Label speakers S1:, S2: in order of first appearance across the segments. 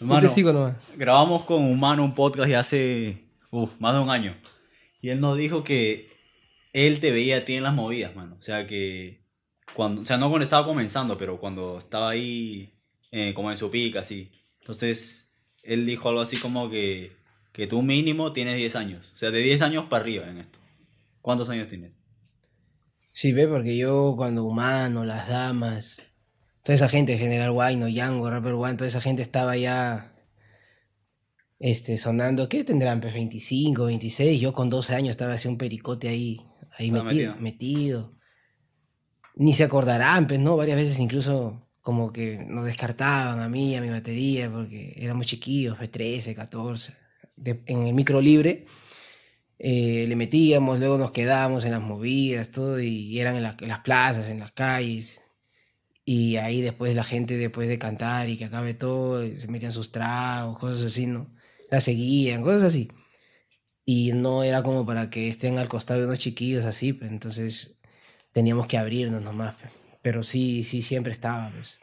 S1: Yo te sigo nomás. Grabamos con Humano un podcast ya hace uf, más de un año. Y él nos dijo que él te veía a ti en las movidas, mano. O sea que cuando, o sea, no cuando estaba comenzando, pero cuando estaba ahí eh, como en su pica, así. Entonces, él dijo algo así como que, que tú mínimo tienes 10 años. O sea, de 10 años para arriba en esto. ¿Cuántos años tienes?
S2: Sí, ve, porque yo cuando Humano, Las Damas, toda esa gente, General Guayno, Yango, Rapper One, toda esa gente estaba ya este, sonando, ¿qué tendrán? Pues 25, 26, yo con 12 años estaba así un pericote ahí, ahí metido, metido, Ni se acordarán, pues, ¿no? Varias veces incluso como que nos descartaban a mí, a mi batería, porque éramos chiquillos, 13, 14. en el micro libre eh, le metíamos, luego nos quedábamos en las movidas, todo, y eran en, las plazas, en las calles. Y ahí después la gente, después de cantar y que acabe todo, se metían sus tragos, cosas así, ¿no? La seguían, cosas así. Y no era como para que estén al costado de unos chiquillos así, pues entonces teníamos que abrirnos nomás. Pues. Pero sí, sí, siempre estaba, pues.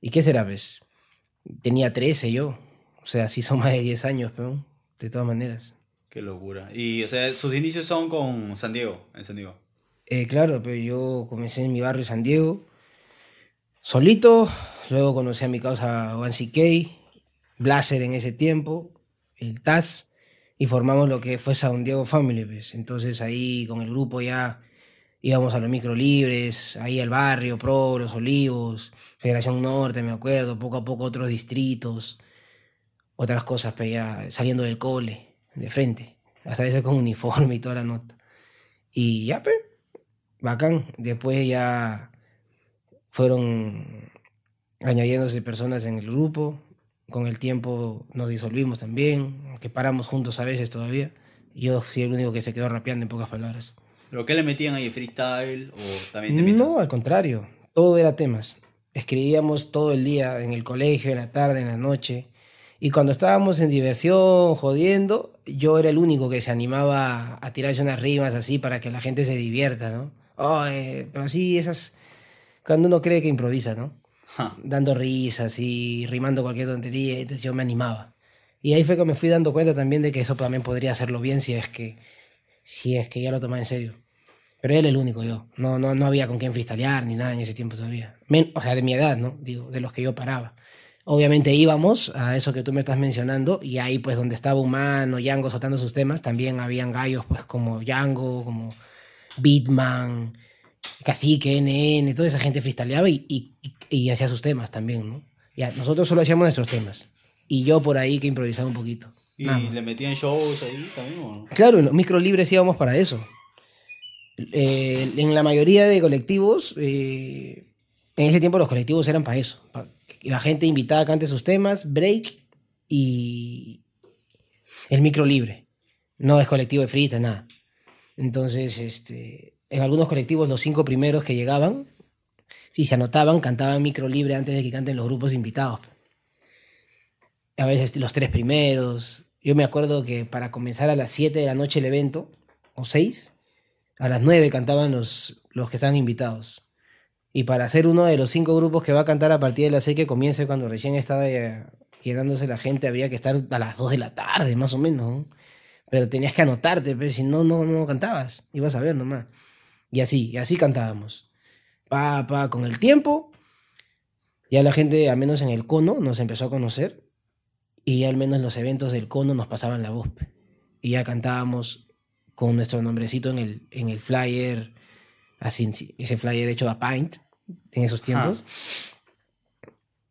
S2: ¿Y qué será, pues? Tenía 13 yo. O sea, sí son más de 10 años, pero de todas maneras.
S1: Qué locura. Y, o sea, sus inicios son con San Diego, en San Diego.
S2: Eh, claro, pero yo comencé en mi barrio San Diego, solito, luego conocí a mi causa One CK, Blazer en ese tiempo, el TAS, y formamos lo que fue San Diego Family, pues. Entonces ahí con el grupo ya íbamos a los micro libres, ahí al barrio, Pro, Los Olivos, Federación Norte, me acuerdo, poco a poco otros distritos, otras cosas, pero ya saliendo del cole, de frente, hasta veces con uniforme y toda la nota. Y ya, pues, bacán. Después ya fueron añadiéndose personas en el grupo. Con el tiempo nos disolvimos también, aunque paramos juntos a veces todavía. Yo fui el único que se quedó rapeando en pocas palabras.
S1: ¿Pero qué le metían ahí? ¿Freestyle o también
S2: No, al contrario. Todo era temas. Escribíamos todo el día, en el colegio, en la tarde, en la noche. Y cuando estábamos en diversión, jodiendo, yo era el único que se animaba a tirarse unas rimas así para que la gente se divierta, ¿no? Oh, pero así esas... Cuando uno cree que improvisa, ¿no? Dando risas y rimando cualquier tontería, entonces yo me animaba. Y ahí fue que me fui dando cuenta también de que eso también podría hacerlo bien si es que si es que ya lo tomaba en serio. Pero él el único yo. No, no, no había con quién freestylear ni nada en ese tiempo todavía. o sea, de mi edad, ¿no? Digo, de los que yo paraba. Obviamente íbamos a eso que tú me estás mencionando y ahí pues donde estaba Humano, Yango soltando sus temas, también habían gallos pues como Yango, como Beatman, Cacique, NN, toda esa gente freestyleaba y, y, y, hacía sus temas también, ¿no? Ya, nosotros solo hacíamos nuestros temas. Y yo por ahí que improvisaba un poquito.
S1: ¿Y le metían shows ahí también o no?
S2: Claro, en los micro libres íbamos para eso. Eh, en la mayoría de colectivos, eh, en ese tiempo los colectivos eran para eso. la gente invitaba a cante sus temas, break y el micro libre. No es colectivo de frita, nada. Entonces, este, en algunos colectivos, los cinco primeros que llegaban, si se anotaban, cantaban micro libre antes de que canten los grupos invitados. A veces los tres primeros, yo me acuerdo que para comenzar a las 7 de la noche el evento, o 6, a las 9 cantaban los, los que estaban invitados. Y para ser uno de los cinco grupos que va a cantar a partir de las 6 que comience, cuando recién estaba llenándose la gente, habría que estar a las 2 de la tarde, más o menos. Pero tenías que anotarte, pero pues, si no, no, no cantabas. Ibas a ver nomás. Y así, y así cantábamos. Pa, pa, con el tiempo, ya la gente, al menos en el cono, nos empezó a conocer y al menos los eventos del cono nos pasaban la voz. Y ya cantábamos con nuestro nombrecito en el, en el flyer, así, ese flyer hecho a Paint en esos tiempos.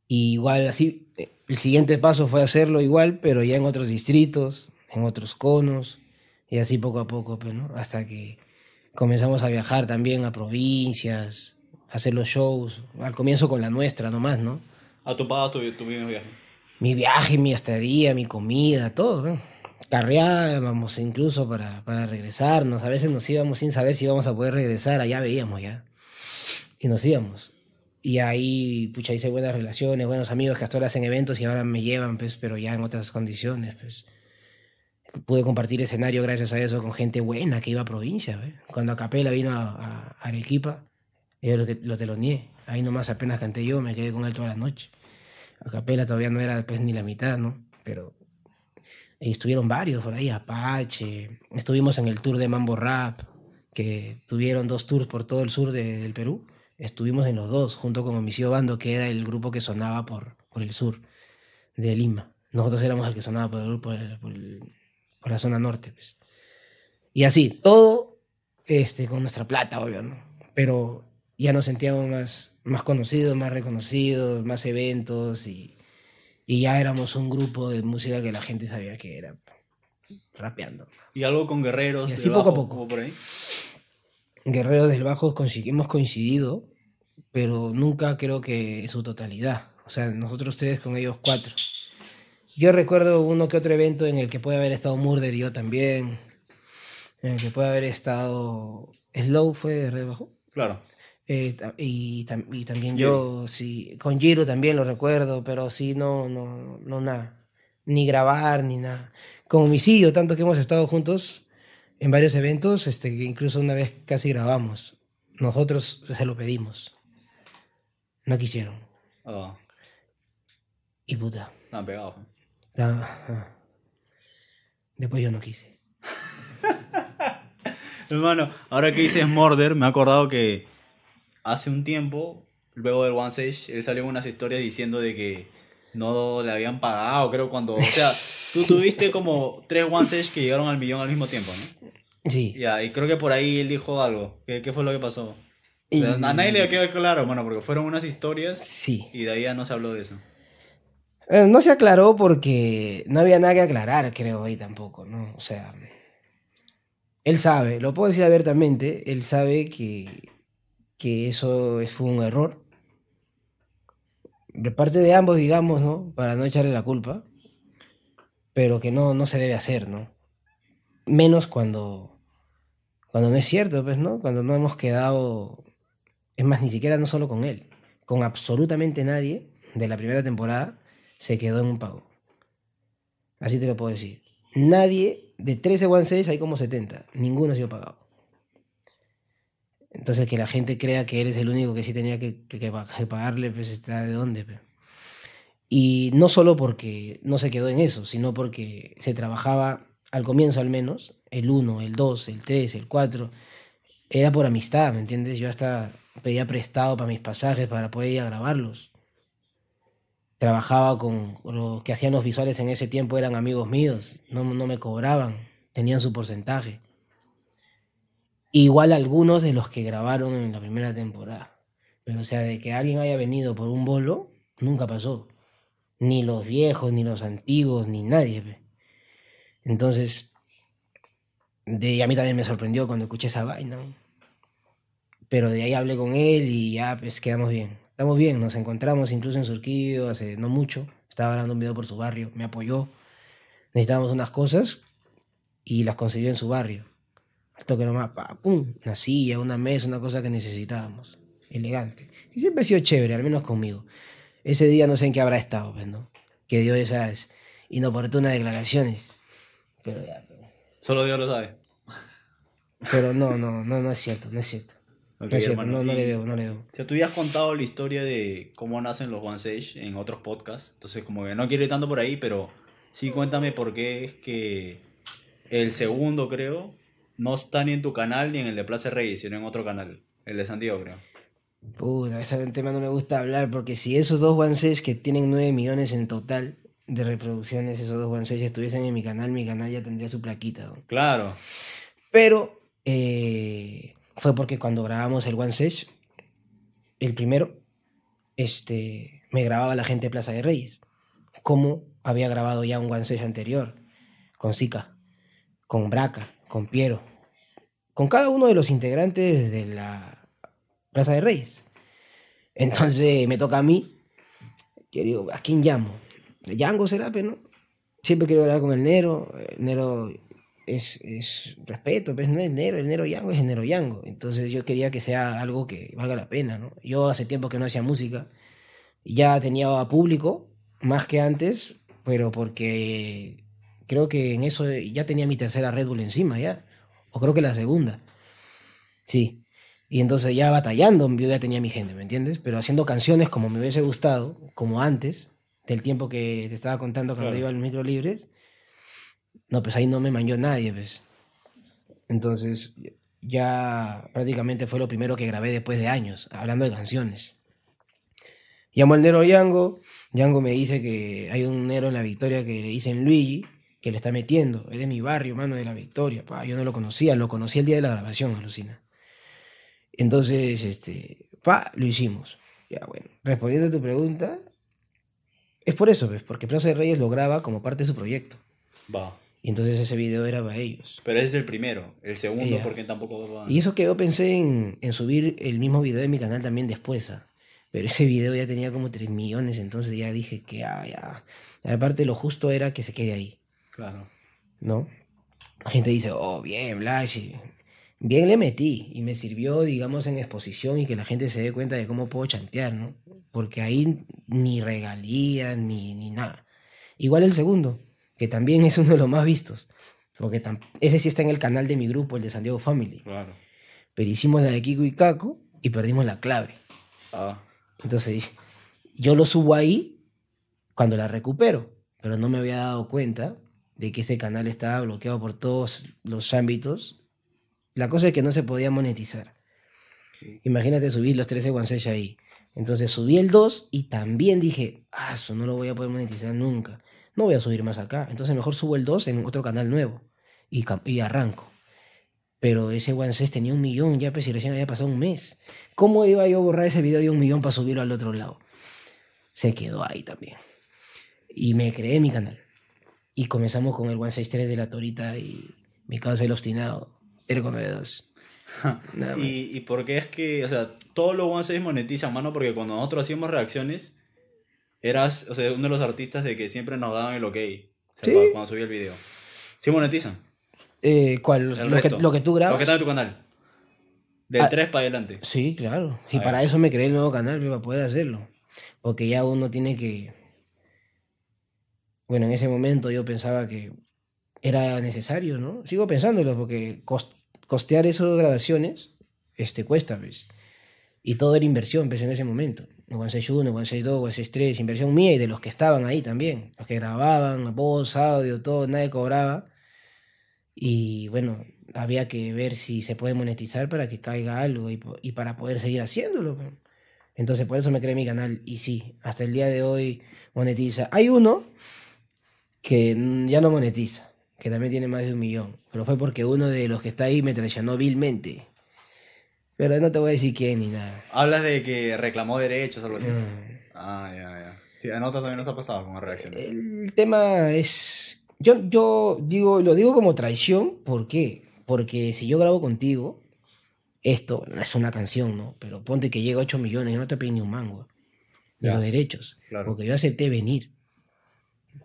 S2: Y igual así, el siguiente paso fue hacerlo igual, pero ya en otros distritos, en otros conos, y así poco a poco, pues, ¿no? Hasta que comenzamos a viajar también a provincias, a hacer los shows, al comienzo con la nuestra nomás, ¿no?
S1: ¿A tu papá tu, tu viaje?
S2: mi viaje, mi estadía, mi comida, todo. ¿no? Carreábamos incluso para, para regresarnos. A veces nos íbamos sin saber si íbamos a poder regresar. Allá veíamos ya. Y nos íbamos. Y ahí, pucha, hice buenas relaciones, buenos amigos que hasta ahora hacen eventos y ahora me llevan, pues, pero ya en otras condiciones, pues. Pude compartir escenario gracias a eso con gente buena que iba a provincia, ¿ves? Cuando Acapela vino a, a Arequipa, yo lo, lo teloneé. Ahí nomás apenas canté yo, me quedé con él toda la noche. A capela todavía no era pues ni la mitad, ¿no? Pero estuvieron varios por ahí, Apache. Estuvimos en el tour de Mambo Rap, que tuvieron dos tours por todo el sur de- del Perú. Estuvimos en los dos, junto con Homicidio Bando, que era el grupo que sonaba por, por el sur de Lima. Nosotros éramos el que sonaba por, el, por, por el- la zona norte. Pues. Y así, todo este, con nuestra plata, obvio, ¿no? Pero ya nos sentíamos más, más conocidos, más reconocidos, más eventos y, y ya éramos un grupo de música que la gente sabía que era rapeando.
S1: Y algo con guerreros.
S2: Y así poco a poco.
S1: como por ahí.
S2: Guerreros del Bajo hemos coincidido, pero nunca creo que en su totalidad. O sea, nosotros tres con ellos cuatro. Yo recuerdo uno que otro evento en el que puede haber estado Murder y yo también. En el que puede haber estado. Slow fue de Red Bajo.
S1: Claro.
S2: Eh, y, tam- y también
S1: Giro.
S2: yo, sí, con Giro también lo recuerdo, pero sí, no, no, no nada. Ni grabar, ni nada. Con Homicidio, tanto que hemos estado juntos en varios eventos, este, que incluso una vez casi grabamos. Nosotros se lo pedimos. No quisieron.
S1: Ah,
S2: Y puta.
S1: estaban pegados.
S2: Después yo no quise.
S1: Hermano, ahora que dices Murder, me he acordado que hace un tiempo, luego del One Sage, él salió unas historias diciendo de que no le habían pagado, creo, cuando... O sea, tú tuviste como tres One Sage que llegaron al millón al mismo tiempo, ¿no?
S2: Sí.
S1: Ya, y creo que por ahí él dijo algo. ¿Qué, qué fue lo que pasó? O
S2: Y-
S1: sea, a nadie le quedó claro, bueno, porque fueron unas historias
S2: Sí.
S1: y de ahí ya no se habló de eso.
S2: Eh, No se aclaró porque no había nada que aclarar, creo, ahí tampoco, ¿no? O sea, él sabe, lo puedo decir abiertamente, él sabe que, que eso es- fue un error. De parte de ambos, digamos, ¿no? Para no echarle la culpa, pero que no, no se debe hacer, ¿no? Menos cuando, cuando no es cierto, pues, ¿no? Cuando no hemos quedado, es más, ni siquiera no solo con él, con absolutamente nadie de la primera temporada se quedó en un pago. Así te lo puedo decir. Nadie, de 13 One Sage hay como 70. Ninguno ha sido pagado. Entonces que la gente crea que él es el único que sí tenía que, que- que pag- que pagarle, pues está de dónde. Y no solo porque no se quedó en eso, sino porque se trabajaba al comienzo al menos, el 1, el 2, el 3, el 4, era por amistad, ¿me entiendes? Yo hasta pedía prestado para mis pasajes para poder ir a grabarlos trabajaba con los que hacían los visuales en ese tiempo eran amigos míos, no, no me cobraban, tenían su porcentaje. Igual algunos de los que grabaron en la primera temporada. Pero o sea, de que alguien haya venido por un bolo, nunca pasó. Ni los viejos, ni los antiguos, ni nadie. Entonces, de, a mí también me sorprendió cuando escuché esa vaina. Pero de ahí hablé con él y ya pues quedamos bien. Estamos bien, nos encontramos incluso en Surquillo hace no mucho. Estaba grabando un video por su barrio, me apoyó. Necesitábamos unas cosas y las consiguió en su barrio. Al toque nomás, pa, pum, una silla, una mesa, una cosa que necesitábamos. Elegante. Y siempre ha sido chévere, al menos conmigo. Ese día no sé en qué habrá estado, pues, ¿no? Que dio esas inoportunas declaraciones. Pero ya, pero,
S1: Solo Dios lo sabe.
S2: pero no, no, no, no es cierto, no es cierto.
S1: Ok,
S2: no es cierto,
S1: hermano,
S2: no, no le debo, no le debo.
S1: O sea, tú ya has contado la historia de cómo nacen los One Sage en otros podcasts. Entonces, como que no quiero ir tanto por ahí, pero sí cuéntame por qué es que el segundo, creo, no está ni en tu canal ni en el de Plaza Reyes, sino en otro canal. El de San Diego, creo.
S2: Puta, ese tema no me gusta hablar porque si esos dos One Sage que tienen 9 millones en total de reproducciones, esos dos One Sage estuviesen en mi canal, mi canal ya tendría su plaquita.
S1: Claro.
S2: Pero eh, fue porque cuando grabamos el One Sage, el primero, este, me grababa la gente de Plaza de Reyes, como había grabado ya un One anterior, con Zika, con Braca, con Piero, con cada uno de los integrantes de la Plaza de Reyes. Entonces me toca a mí, yo digo, ¿a quién llamo? Yango será, pero no. Siempre quiero hablar con el Nero, el Nero es, es respeto, pues no es Nero, el Nero Yango es el Nero Yango. Entonces yo quería que sea algo que valga la pena, ¿no? Yo hace tiempo que no hacía música, ya tenía público, más que antes, pero porque creo que en eso ya tenía mi tercera Red Bull encima, ya. O creo que la segunda. Sí. Y entonces ya batallando, yo ya tenía mi gente, ¿me entiendes? Pero haciendo canciones como me hubiese gustado, como antes, del tiempo que te estaba contando cuando
S1: Claro.
S2: iba al micro libres. No, pues ahí no me manchó nadie, pues. Entonces, ya prácticamente fue lo primero que grabé después de años, hablando de canciones. Llamo al Nero Yango, Yango me dice que hay un Nero en la Victoria que le dicen Luigi, que le está metiendo, es de mi barrio, mano, de la Victoria, pa, yo no lo conocía, lo conocí el día de la grabación, alucina. Entonces, este, pa, lo hicimos. Ya, bueno, respondiendo a tu pregunta, es por eso, pues, porque Plaza de Reyes lo graba como parte de su proyecto.
S1: Va.
S2: Y entonces ese video era para ellos.
S1: Pero ese es el primero. El segundo, porque tampoco.
S2: Y eso que yo pensé en, en subir el mismo video de mi canal también después. ¿ah? Pero ese video ya tenía como 3 millones, entonces ya dije que ah, ya. Aparte, lo justo era que se quede ahí,
S1: Claro.
S2: ¿no? La gente dice, oh, bien, Blash. Bien le metí y me sirvió, digamos, en exposición y que la gente se dé cuenta de cómo puedo chantear, ¿no? Porque ahí ni regalías ni, ni nada. Igual el segundo, que también es uno de los más vistos. Porque ese sí está en el canal de mi grupo, el de San Diego Family.
S1: Claro.
S2: Pero hicimos la de Kiko y Caco y perdimos la clave.
S1: Ah.
S2: Entonces, yo lo subo ahí cuando la recupero, pero no me había dado cuenta de que ese canal estaba bloqueado por todos los ámbitos. La cosa es que no se podía monetizar. Imagínate subir los 13 One ahí. Entonces subí el 2 y también dije, ah, eso no lo voy a poder monetizar nunca. No voy a subir más acá. Entonces mejor subo el 2 en otro canal nuevo y, y arranco. Pero ese One tenía un millón ya, pues y recién había pasado un mes. ¿Cómo iba yo a borrar ese video de un millón para subirlo al otro lado? Se quedó ahí también. Y me creé mi canal. Y comenzamos con el 163 de la Torita y mi causa el obstinado. Ergo 92. Nada más.
S1: Y, y porque es que, o sea, todos los One Six monetizan, mano, porque cuando nosotros hacíamos reacciones, eras, o sea, uno de los artistas de que siempre nos daban el ok. O sea,
S2: Sí.
S1: cuando, cuando subía el video. Sí monetizan.
S2: Eh, ¿Cuál? Lo que, lo que tú grabas.
S1: Lo que está en tu canal. Del
S2: Ah.
S1: 3 para adelante.
S2: Sí, claro. Y
S1: A
S2: para
S1: ver.
S2: eso me creé el nuevo canal, para poder hacerlo. Porque ya uno tiene que... Bueno, en ese momento yo pensaba que era necesario, ¿no? Sigo pensándolo porque cos- costear esas grabaciones este, cuesta, pues. Y todo era inversión, pues, en ese momento. El 161, 162, 163, inversión mía y de los que estaban ahí también. Los que grababan, voz, audio, todo, nadie cobraba. Y bueno, había que ver si se puede monetizar para que caiga algo y, para poder seguir haciéndolo. pe. Entonces por eso me creé mi canal. Y sí, hasta el día de hoy monetiza. Hay uno que ya no monetiza, que también tiene más de un millón. Pero fue porque uno de los que está ahí me traicionó vilmente. Pero no te voy a decir quién ni nada.
S1: Hablas de que reclamó derechos o algo así.
S2: Mm.
S1: Ah, ya, ya. Sí, a nosotros también nos ha pasado con las reacciones.
S2: El tema es. Yo, yo digo, lo digo como traición, ¿por qué? Porque si yo grabo contigo, esto es una canción, ¿no? Pero ponte que llega a 8 millones, yo no te pedí ni un mango, los derechos,
S1: Claro.
S2: porque yo acepté venir,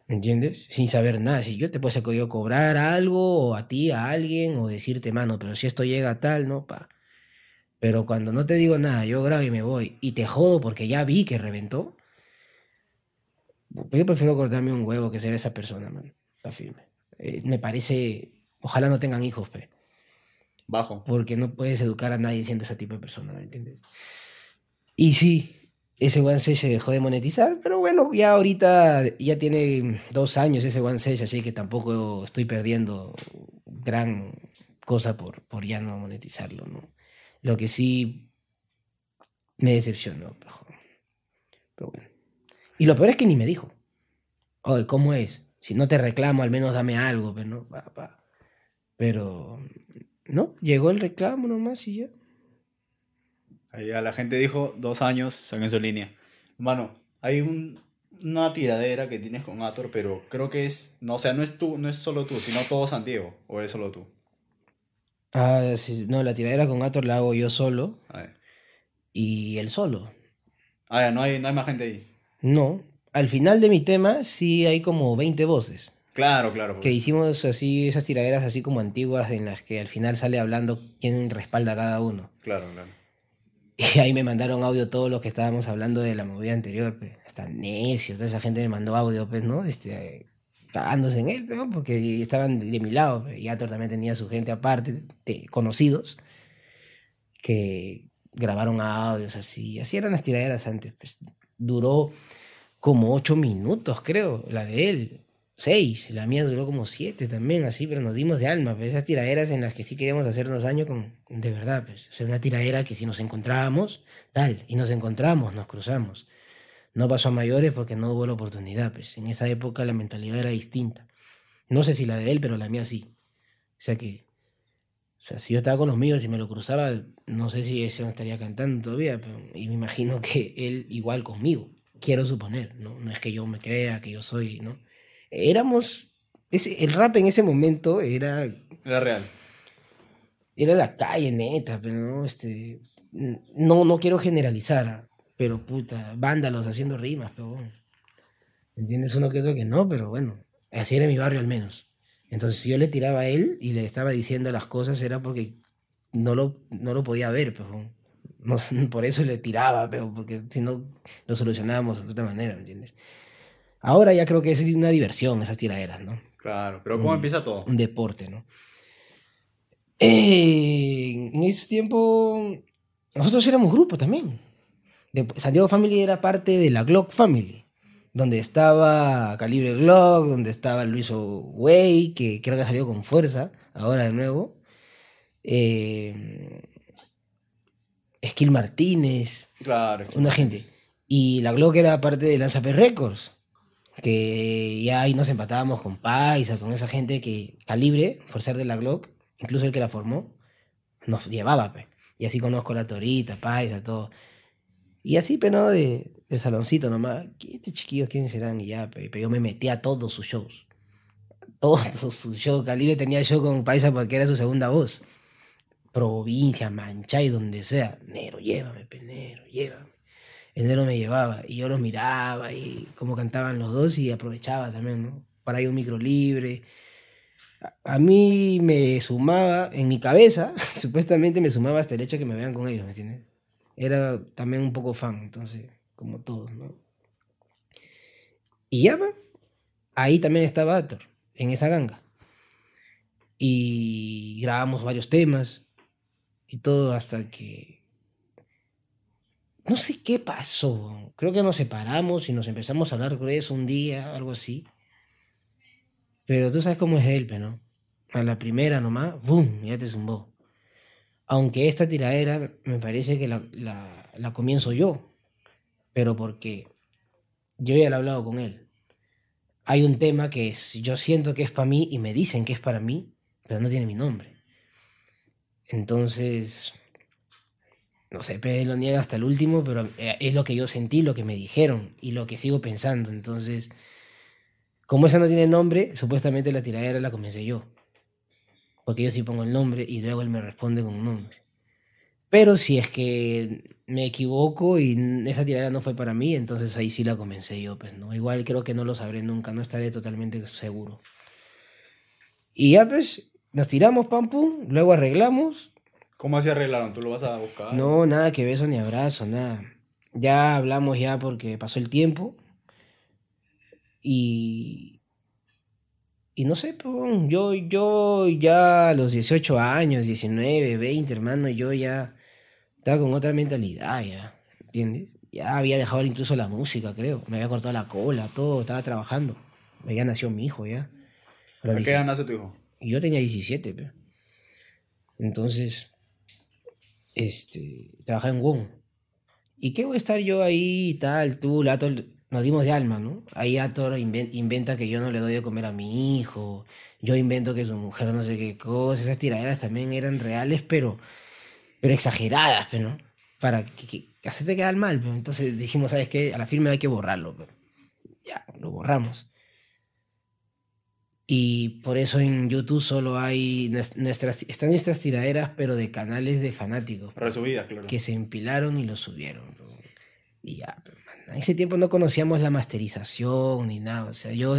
S2: ¿entiendes? Sin saber nada. Si yo te puedo yo cobrar algo, o a ti, a alguien, o decirte, mano, pero si esto llega a tal, ¿no? Pa. Pero cuando no te digo nada, yo grabo y me voy, y te jodo porque ya vi que reventó, yo prefiero cortarme un huevo que ser esa persona, man. La firme. Eh, me parece. Ojalá no tengan hijos, pe.
S1: Bajo.
S2: Porque no puedes educar a nadie siendo ese tipo de persona, ¿me entiendes? Y sí, ese One Sage se dejó de monetizar, pero bueno, ya ahorita ya tiene dos años ese One Sage, así que tampoco estoy perdiendo gran cosa por, por ya no monetizarlo, ¿no? Lo que sí me decepcionó, pero, bueno. Y lo peor es que ni me dijo. Oye, ¿cómo es? Si no te reclamo, al menos dame algo, pero no, pa, pa. Pero, no, llegó el reclamo nomás y ya.
S1: Ahí a la gente dijo dos años, saquen su línea. Hermano, hay un, una tiradera que tienes con Ator, pero creo que es, no, o sea, no es tú, no es solo tú, sino todo Santiago, o es solo tú.
S2: Ah, sí, no, la tiradera con Gator la hago yo solo
S1: A ver.
S2: y él solo.
S1: Ah, ya, no hay, no hay más gente ahí.
S2: No, al final de mi tema sí hay como 20 voces.
S1: Claro, claro.
S2: Que hicimos así, esas tiraderas así como antiguas en las que al final sale hablando quién respalda a cada uno.
S1: Claro, claro.
S2: Y ahí me mandaron audio todos los que estábamos hablando de la movida anterior, pues. Hasta necio, toda esa gente me mandó audio, pues, ¿no? Este, cagándose en él, ¿no? Porque estaban de, mi lado. Y Ator también tenía su gente aparte, de conocidos, que grabaron audios así. Así eran las tiraderas antes. Pues. Duró como ocho minutos, creo, la de él. Seis, la mía duró como siete también, así, pero nos dimos de alma, pues esas tiraderas en las que sí queríamos hacernos daño con, de verdad, pues, o sea, una tiradera que si nos encontrábamos, tal, y nos encontramos, nos cruzamos. No pasó a mayores porque no hubo la oportunidad, pues, en esa época la mentalidad era distinta. No sé si la de él, pero la mía sí. O sea que, o sea, si yo estaba con los míos y me lo cruzaba, no sé si ese no estaría cantando todavía, pero, y me imagino que él igual conmigo, quiero suponer, ¿no? No es que yo me crea que yo soy, ¿no? éramos, ese, el rap en ese momento era...
S1: Era real.
S2: Era la calle neta, pero no, este, no, no quiero generalizar, pero puta, vándalos haciendo rimas, pero bueno. ¿Entiendes? Uno que otro que no, pero bueno, así era mi barrio al menos. Entonces, si yo le tiraba a él y le estaba diciendo las cosas, era porque no lo, no lo podía ver, pero no, por eso le tiraba, pero porque si no lo solucionábamos de otra manera, ¿me entiendes? Ahora ya creo que es una diversión esas tiraderas, ¿no?
S1: Claro, pero ¿cómo empieza todo?
S2: Un deporte, ¿no? Eh, en ese tiempo, nosotros éramos grupo también. De, Santiago Family era parte de la Glock Family, donde estaba Calibre Glock, donde estaba Luiso Way, que creo que salió con fuerza, ahora de nuevo. Eh, Esquil Martínez.
S1: Claro.
S2: Una gente. Y la Glock era parte de Lanzapé Records que ya ahí nos empatábamos con Paisa, con esa gente que calibre, por ser de la Glock, incluso el que la formó, nos llevaba. Y así conozco la Torita, Paisa, todo. Y así, pero de, de saloncito nomás, este chiquillos quiénes serán? Y ya, pero yo me metí a todos sus shows. Todos sus shows. Calibre tenía show con Paisa porque era su segunda voz. Provincia, Manchay, donde sea. Nero, llévame, penero, llévame el negro me llevaba y yo los miraba y cómo cantaban los dos y aprovechaba también, ¿no? Para ir un micro libre. A, mí me sumaba, en mi cabeza, supuestamente me sumaba hasta el hecho de que me vean con ellos, ¿me entiendes? Era también un poco fan, entonces, como todos, ¿no? Y ya, ahí también estaba Ator, en esa ganga. Y grabamos varios temas y todo hasta que no sé qué pasó. Creo que nos separamos y nos empezamos a hablar de eso un día, algo así. Pero tú sabes cómo es él, ¿no? A la primera nomás, ¡boom! Ya te zumbó. Aunque esta tiradera me parece que la, la, comienzo yo. Pero porque yo ya lo he hablado con él. Hay un tema que es, yo siento que es para mí y me dicen que es para mí, pero no tiene mi nombre. Entonces, no sé, Pérez lo niega hasta el último, pero eh, es lo que yo sentí, lo que me dijeron y lo que sigo pensando. Entonces, como esa no tiene nombre, supuestamente la tiradera la comencé yo. Porque yo sí pongo el nombre y luego él me responde con un nombre. Pero si es que me equivoco y esa tiradera no fue para mí, entonces ahí sí la comencé yo, pues, ¿no? Igual creo que no lo sabré nunca, no estaré totalmente seguro. Y ya, pues, nos tiramos, pam, pum, luego arreglamos
S1: ¿Cómo así arreglaron? ¿Tú lo vas a buscar?
S2: No, nada que beso ni abrazo, nada. Ya hablamos ya porque pasó el tiempo. Y. Y no sé, pues, yo, yo ya a los 18 años, 19, 20, hermano, yo ya estaba con otra mentalidad, ya. ¿Entiendes? Ya había dejado incluso la música, creo. Me había cortado la cola, todo, estaba trabajando. Ya nació mi hijo, ya.
S1: ¿A qué edad nace tu hijo?
S2: Yo tenía 17, pero. Entonces, este, trabajaba en WOM. ¿Y qué voy a estar yo ahí y tal? Tú, Lato, nos dimos de alma, ¿no? Ahí Ator inventa que yo no le doy de comer a mi hijo, yo invento que su mujer no sé qué cosa, esas tiraderas también eran reales, pero, pero exageradas, ¿no? Para que, que, hacerte quedar mal, pero entonces dijimos, ¿sabes qué? A la firma hay que borrarlo, pero ya, lo borramos. Y por eso en YouTube solo hay nuestras, están nuestras tiraderas, pero de canales de fanáticos.
S1: Resubidas, claro.
S2: Que se empilaron y lo subieron. Y ya, en ese tiempo no conocíamos la masterización ni nada. O sea, yo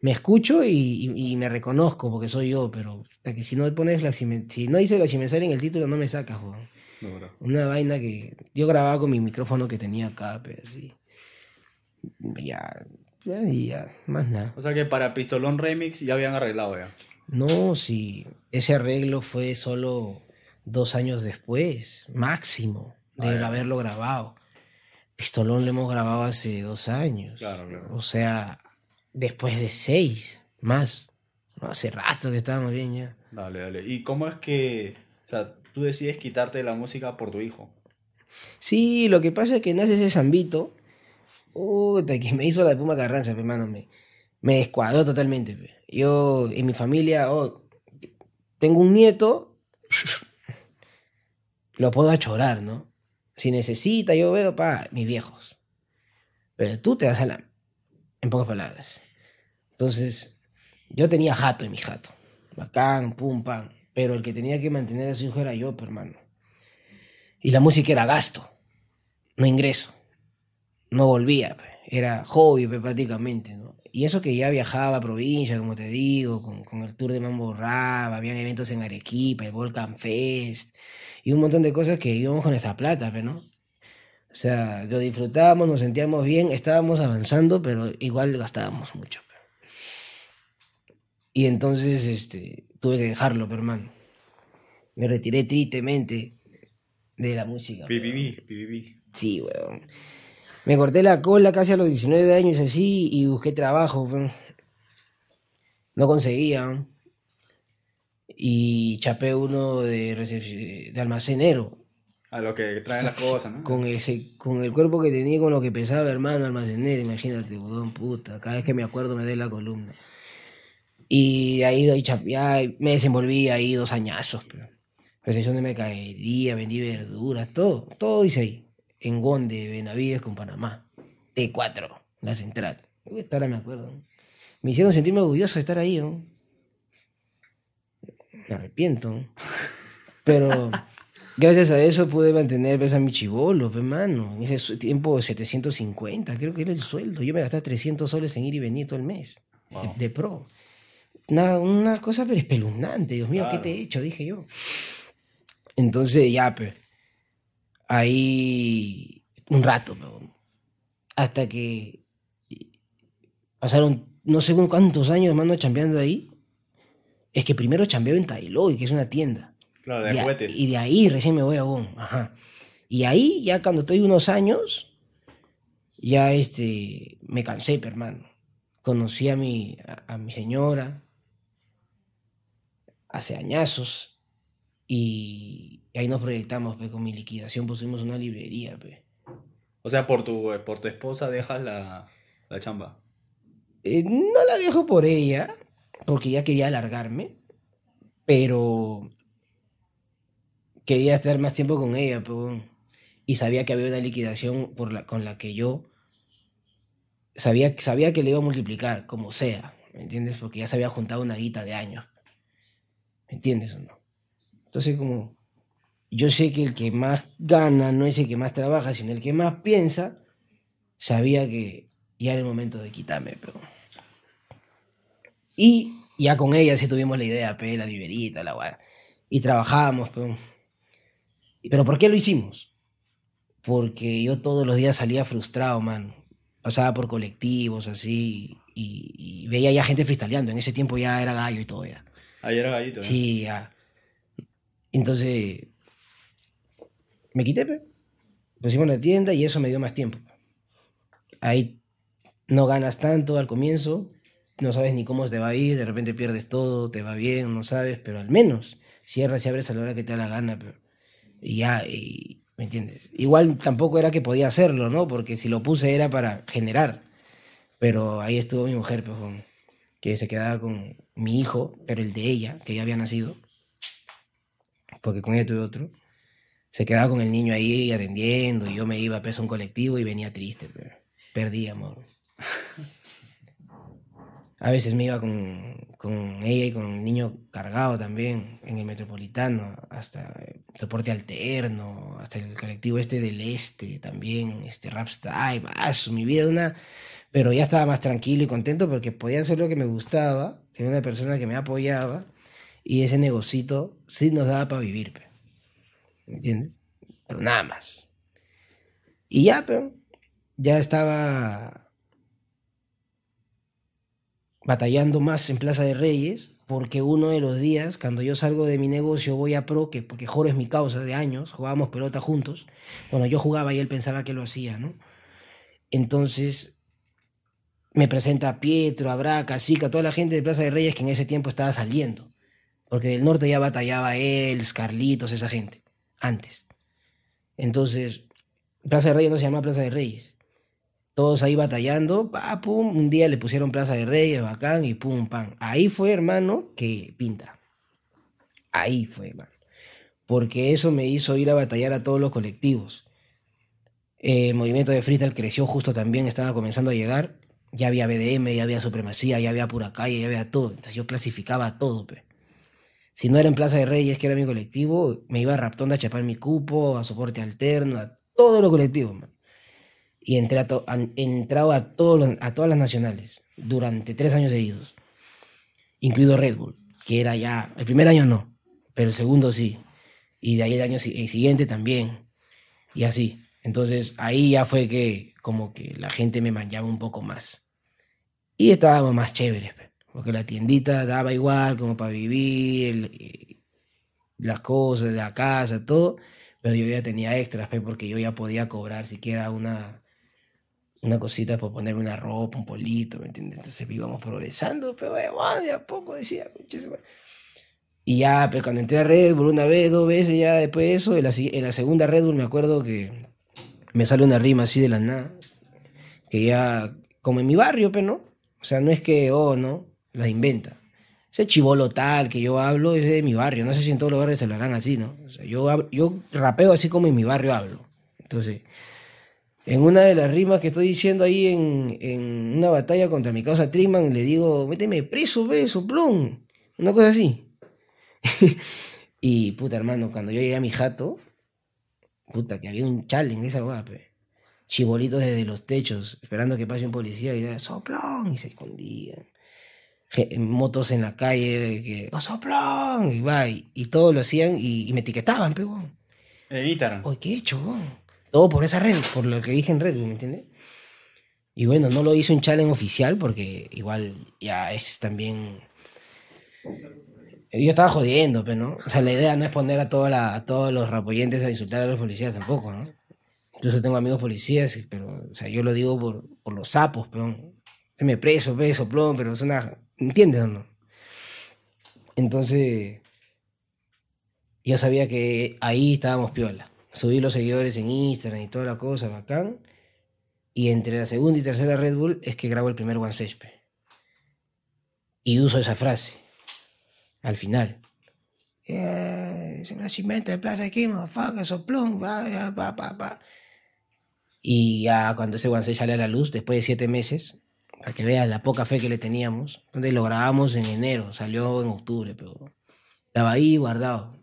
S2: me escucho y, me reconozco porque soy yo, pero que si no pones la si no dice la cimensaria en el título no me sacas. Una vaina que yo grababa con mi micrófono que tenía acá, pero sí. Ya, y ya, más nada.
S1: O sea que para Pistolón Remix ya habían arreglado ya.
S2: No, sí. Ese arreglo fue solo dos años después, máximo, de ah, haberlo grabado. Pistolón lo hemos grabado hace dos años.
S1: Claro, claro.
S2: O sea, después de seis, más. ¿no? Hace rato que estábamos bien ya.
S1: Dale, dale. ¿Y cómo es que, o sea, tú decides quitarte la música por tu hijo?
S2: Sí, lo que pasa es que nace ese zambito. Puta, que me hizo la Puma Carranza, hermano. Me, me descuadró totalmente. pe. Yo, en mi familia, oh, tengo un nieto, lo puedo achorar, ¿no? Si necesita, yo veo, pa, mis viejos. Pero tú te das a la... En pocas palabras. Entonces, yo tenía jato en mi jato. Bacán, pum, pam. Pero el que tenía que mantener a su hijo era yo, pe, hermano. Y la música era gasto, no ingreso. No volvía, pe. era hobby pe, prácticamente. Y eso que ya viajaba a provincia, como te digo, con, con el tour de Mambo Rap, habían eventos en Arequipa, el Volcan Fest, y un montón de cosas que íbamos con esa plata, pe, ¿no? O sea, lo disfrutábamos, nos sentíamos bien, estábamos avanzando, pero igual gastábamos mucho. pe. Y entonces, este, tuve que dejarlo, pe, hermano. Me retiré tristemente de la música.
S1: PPB, PPB.
S2: Sí, weón. Me corté la cola casi a los 19 años así y busqué trabajo, weón. No conseguía. Y chapé uno de, almacenero.
S1: A lo que traen las cosas, ¿no?
S2: Con ese, con el cuerpo que tenía, con lo que pesaba, hermano, almacenero, imagínate, weón, puta. Cada vez que me acuerdo me da la columna. Y de ahí, me desenvolví ahí dos añazos, pero. Recepción de mercadería, vendí verduras, todo, todo hice ahí. En Gonde, Benavides con Panamá. T4, la central. Uy, Hasta ahora me acuerdo. Me hicieron sentirme orgulloso de estar ahí, ¿no? Me arrepiento. Pero gracias a eso pude mantener pues, a mi chivolo, pues, mano. En ese tiempo 750, creo que era el sueldo. Yo me gastaba 300 soles en ir y venir todo el mes.
S1: Wow.
S2: De, de pro. Una, una cosa pero espeluznante, Dios mío, ¿qué te he hecho? Dije yo. Entonces ya, pues, ahí un rato, pues, hasta que pasaron no sé cuántos años, hermano, chambeando ahí. Es que primero chambeaba en Tailoy, que es una tienda.
S1: Claro, de juguetes.
S2: Y de ahí recién me voy a Bon. Ajá. Y ahí, ya cuando estoy unos años, ya este, me cansé, hermano. Conocí a mi, a, a mi señora hace añazos y, y ahí nos proyectamos, pe, con mi liquidación pusimos una librería, pe.
S1: O sea, por tu, por tu esposa dejas la, la chamba.
S2: Eh, no la dejo por ella, porque ya quería alargarme, pero quería estar más tiempo con ella, y sabía que había una liquidación con la que yo sabía, sabía que le iba a multiplicar, como sea, ¿me entiendes? Porque ya se había juntado una guita de años, ¿me entiendes o no? Entonces, como yo sé que el que más gana no es el que más trabaja, sino el que más piensa, sabía que ya era el momento de quitarme, pero... Y ya con ella sí tuvimos la idea, pe, la liberita, la guay. Y trabajábamos, pero... ¿Pero por qué lo hicimos? Porque yo todos los días salía frustrado, man. Pasaba por colectivos, así, y, y veía ya gente freestyleando. En ese tiempo ya era gallo y todo ya.
S1: Ayer era gallito, ¿no?
S2: Sí, ya. Entonces, me quité, pe. Pusimos la tienda y eso me dio más tiempo. Ahí no ganas tanto al comienzo, no sabes ni cómo te va a ir, de repente pierdes todo, te va bien, no sabes, pero al menos cierras y abres a la hora que te da la gana. Y ya, y, ¿me entiendes? Igual tampoco era que podía hacerlo, ¿no? Porque si lo puse era para generar. Pero ahí estuvo mi mujer, pues, que se quedaba con mi hijo, pero el de ella, que ya había nacido, porque con ella tuve otro, se quedaba con el niño ahí atendiendo, y yo me iba a peso un colectivo y venía triste, pero perdí amor. A veces me iba con, con ella y con el niño cargado también en el metropolitano, hasta el transporte alterno, hasta el colectivo este del este también, este rap style, ah, su- mi vida una... Pero ya estaba más tranquilo y contento porque podía hacer lo que me gustaba, tenía una persona que me apoyaba y ese negocito sí nos daba para vivir. ¿me entiendes? Pero nada más. Y ya, pero ya estaba batallando más en Plaza de Reyes, porque uno de los días, cuando yo salgo de mi negocio, voy a Pro, que porque Joro es mi causa de años, jugábamos pelota juntos. Bueno, yo jugaba y él pensaba que lo hacía, ¿no? Entonces me presenta a Pietro, a Braca, a Sica, toda la gente de Plaza de Reyes que en ese tiempo estaba saliendo. Porque del norte ya batallaba él, Carlitos, esa gente, antes. Entonces, Plaza de Reyes no se llama Plaza de Reyes. Todos ahí batallando, pa, pum, un día le pusieron Plaza de Reyes, bacán, y pum, pam. Ahí fue, hermano, que pinta. Ahí fue, hermano. Porque eso me hizo ir a batallar a todos los colectivos. el movimiento de freestyle creció justo también, estaba comenzando a llegar. Ya había BDM, ya había supremacía, ya había pura calle, ya había todo. Entonces yo clasificaba todo, pe. Si no era en Plaza de Reyes, que era mi colectivo, me iba a Raptonda a chapar mi cupo, a soporte alterno, a todos los colectivos, man. Y entré a entrado a, todos a todas las nacionales durante tres años seguidos, incluido Red Bull, que era ya, el primer año no, pero el segundo sí. Y de ahí el año siguiente también. Y así. Entonces ahí ya fue que como que la gente me manchaba un poco más. Y estábamos más chéveres, porque la tiendita daba igual como para vivir, las cosas, la casa, todo, pero yo ya tenía extras, porque yo ya podía cobrar siquiera una, una cosita por ponerme una ropa, un polito, ¿me entiendes? Entonces íbamos progresando, pero bueno, de a poco decía, y ya, pues cuando entré a Red Bull una vez, dos veces, ya después de eso, en la, en la segunda Red Bull me acuerdo que me sale una rima así de la nada, que ya, como en mi barrio, pero no, o sea, no es que, oh, no, la inventa. Ese chivolo tal que yo hablo es de mi barrio, no sé si en todos los barrios se lo harán así, ¿no? O sea, yo, yo rapeo así como en mi barrio hablo. Entonces, en una de las rimas que estoy diciendo ahí en, en una batalla contra mi causa Triman, le digo, méteme preso, ve, soplón. Una cosa así. y puta hermano, cuando yo llegué a mi jato, puta, que había un challenge esa guapa, chibolitos desde los techos, esperando que pase un policía y decía, soplón, y se escondían. Motos en la calle, que, oh, soplón, y va, y, todos lo hacían y, me etiquetaban, pero.
S1: En Instagram.
S2: Oye, ¿qué he hecho, Todo por esa red, por lo que dije en red, ¿me entiendes? Y bueno, no lo hice un challenge oficial porque igual ya es también yo estaba jodiendo, pero no. O sea, la idea no es poner a, toda a todos los rapoyentes a insultar a los policías tampoco, ¿no? Incluso tengo amigos policías, pero, o sea, yo lo digo por, por los sapos, pero me preso, peso, plom, pero es una. ¿Entiendes o no? Entonces, yo sabía que ahí estábamos piola. Subí los seguidores en Instagram y toda la cosa, bacán. Y entre la segunda y tercera Red Bull es que grabo el primer One Sespe. Y uso esa frase al final. Eh, es el nacimiento de Plaza aquí, motherfucker, soplón, pa, pa, pa, pa. Y ya cuando ese guancé sale a la luz, después de siete meses, para que veas la poca fe que le teníamos, donde lo grabamos en enero, salió en octubre, pero estaba ahí guardado.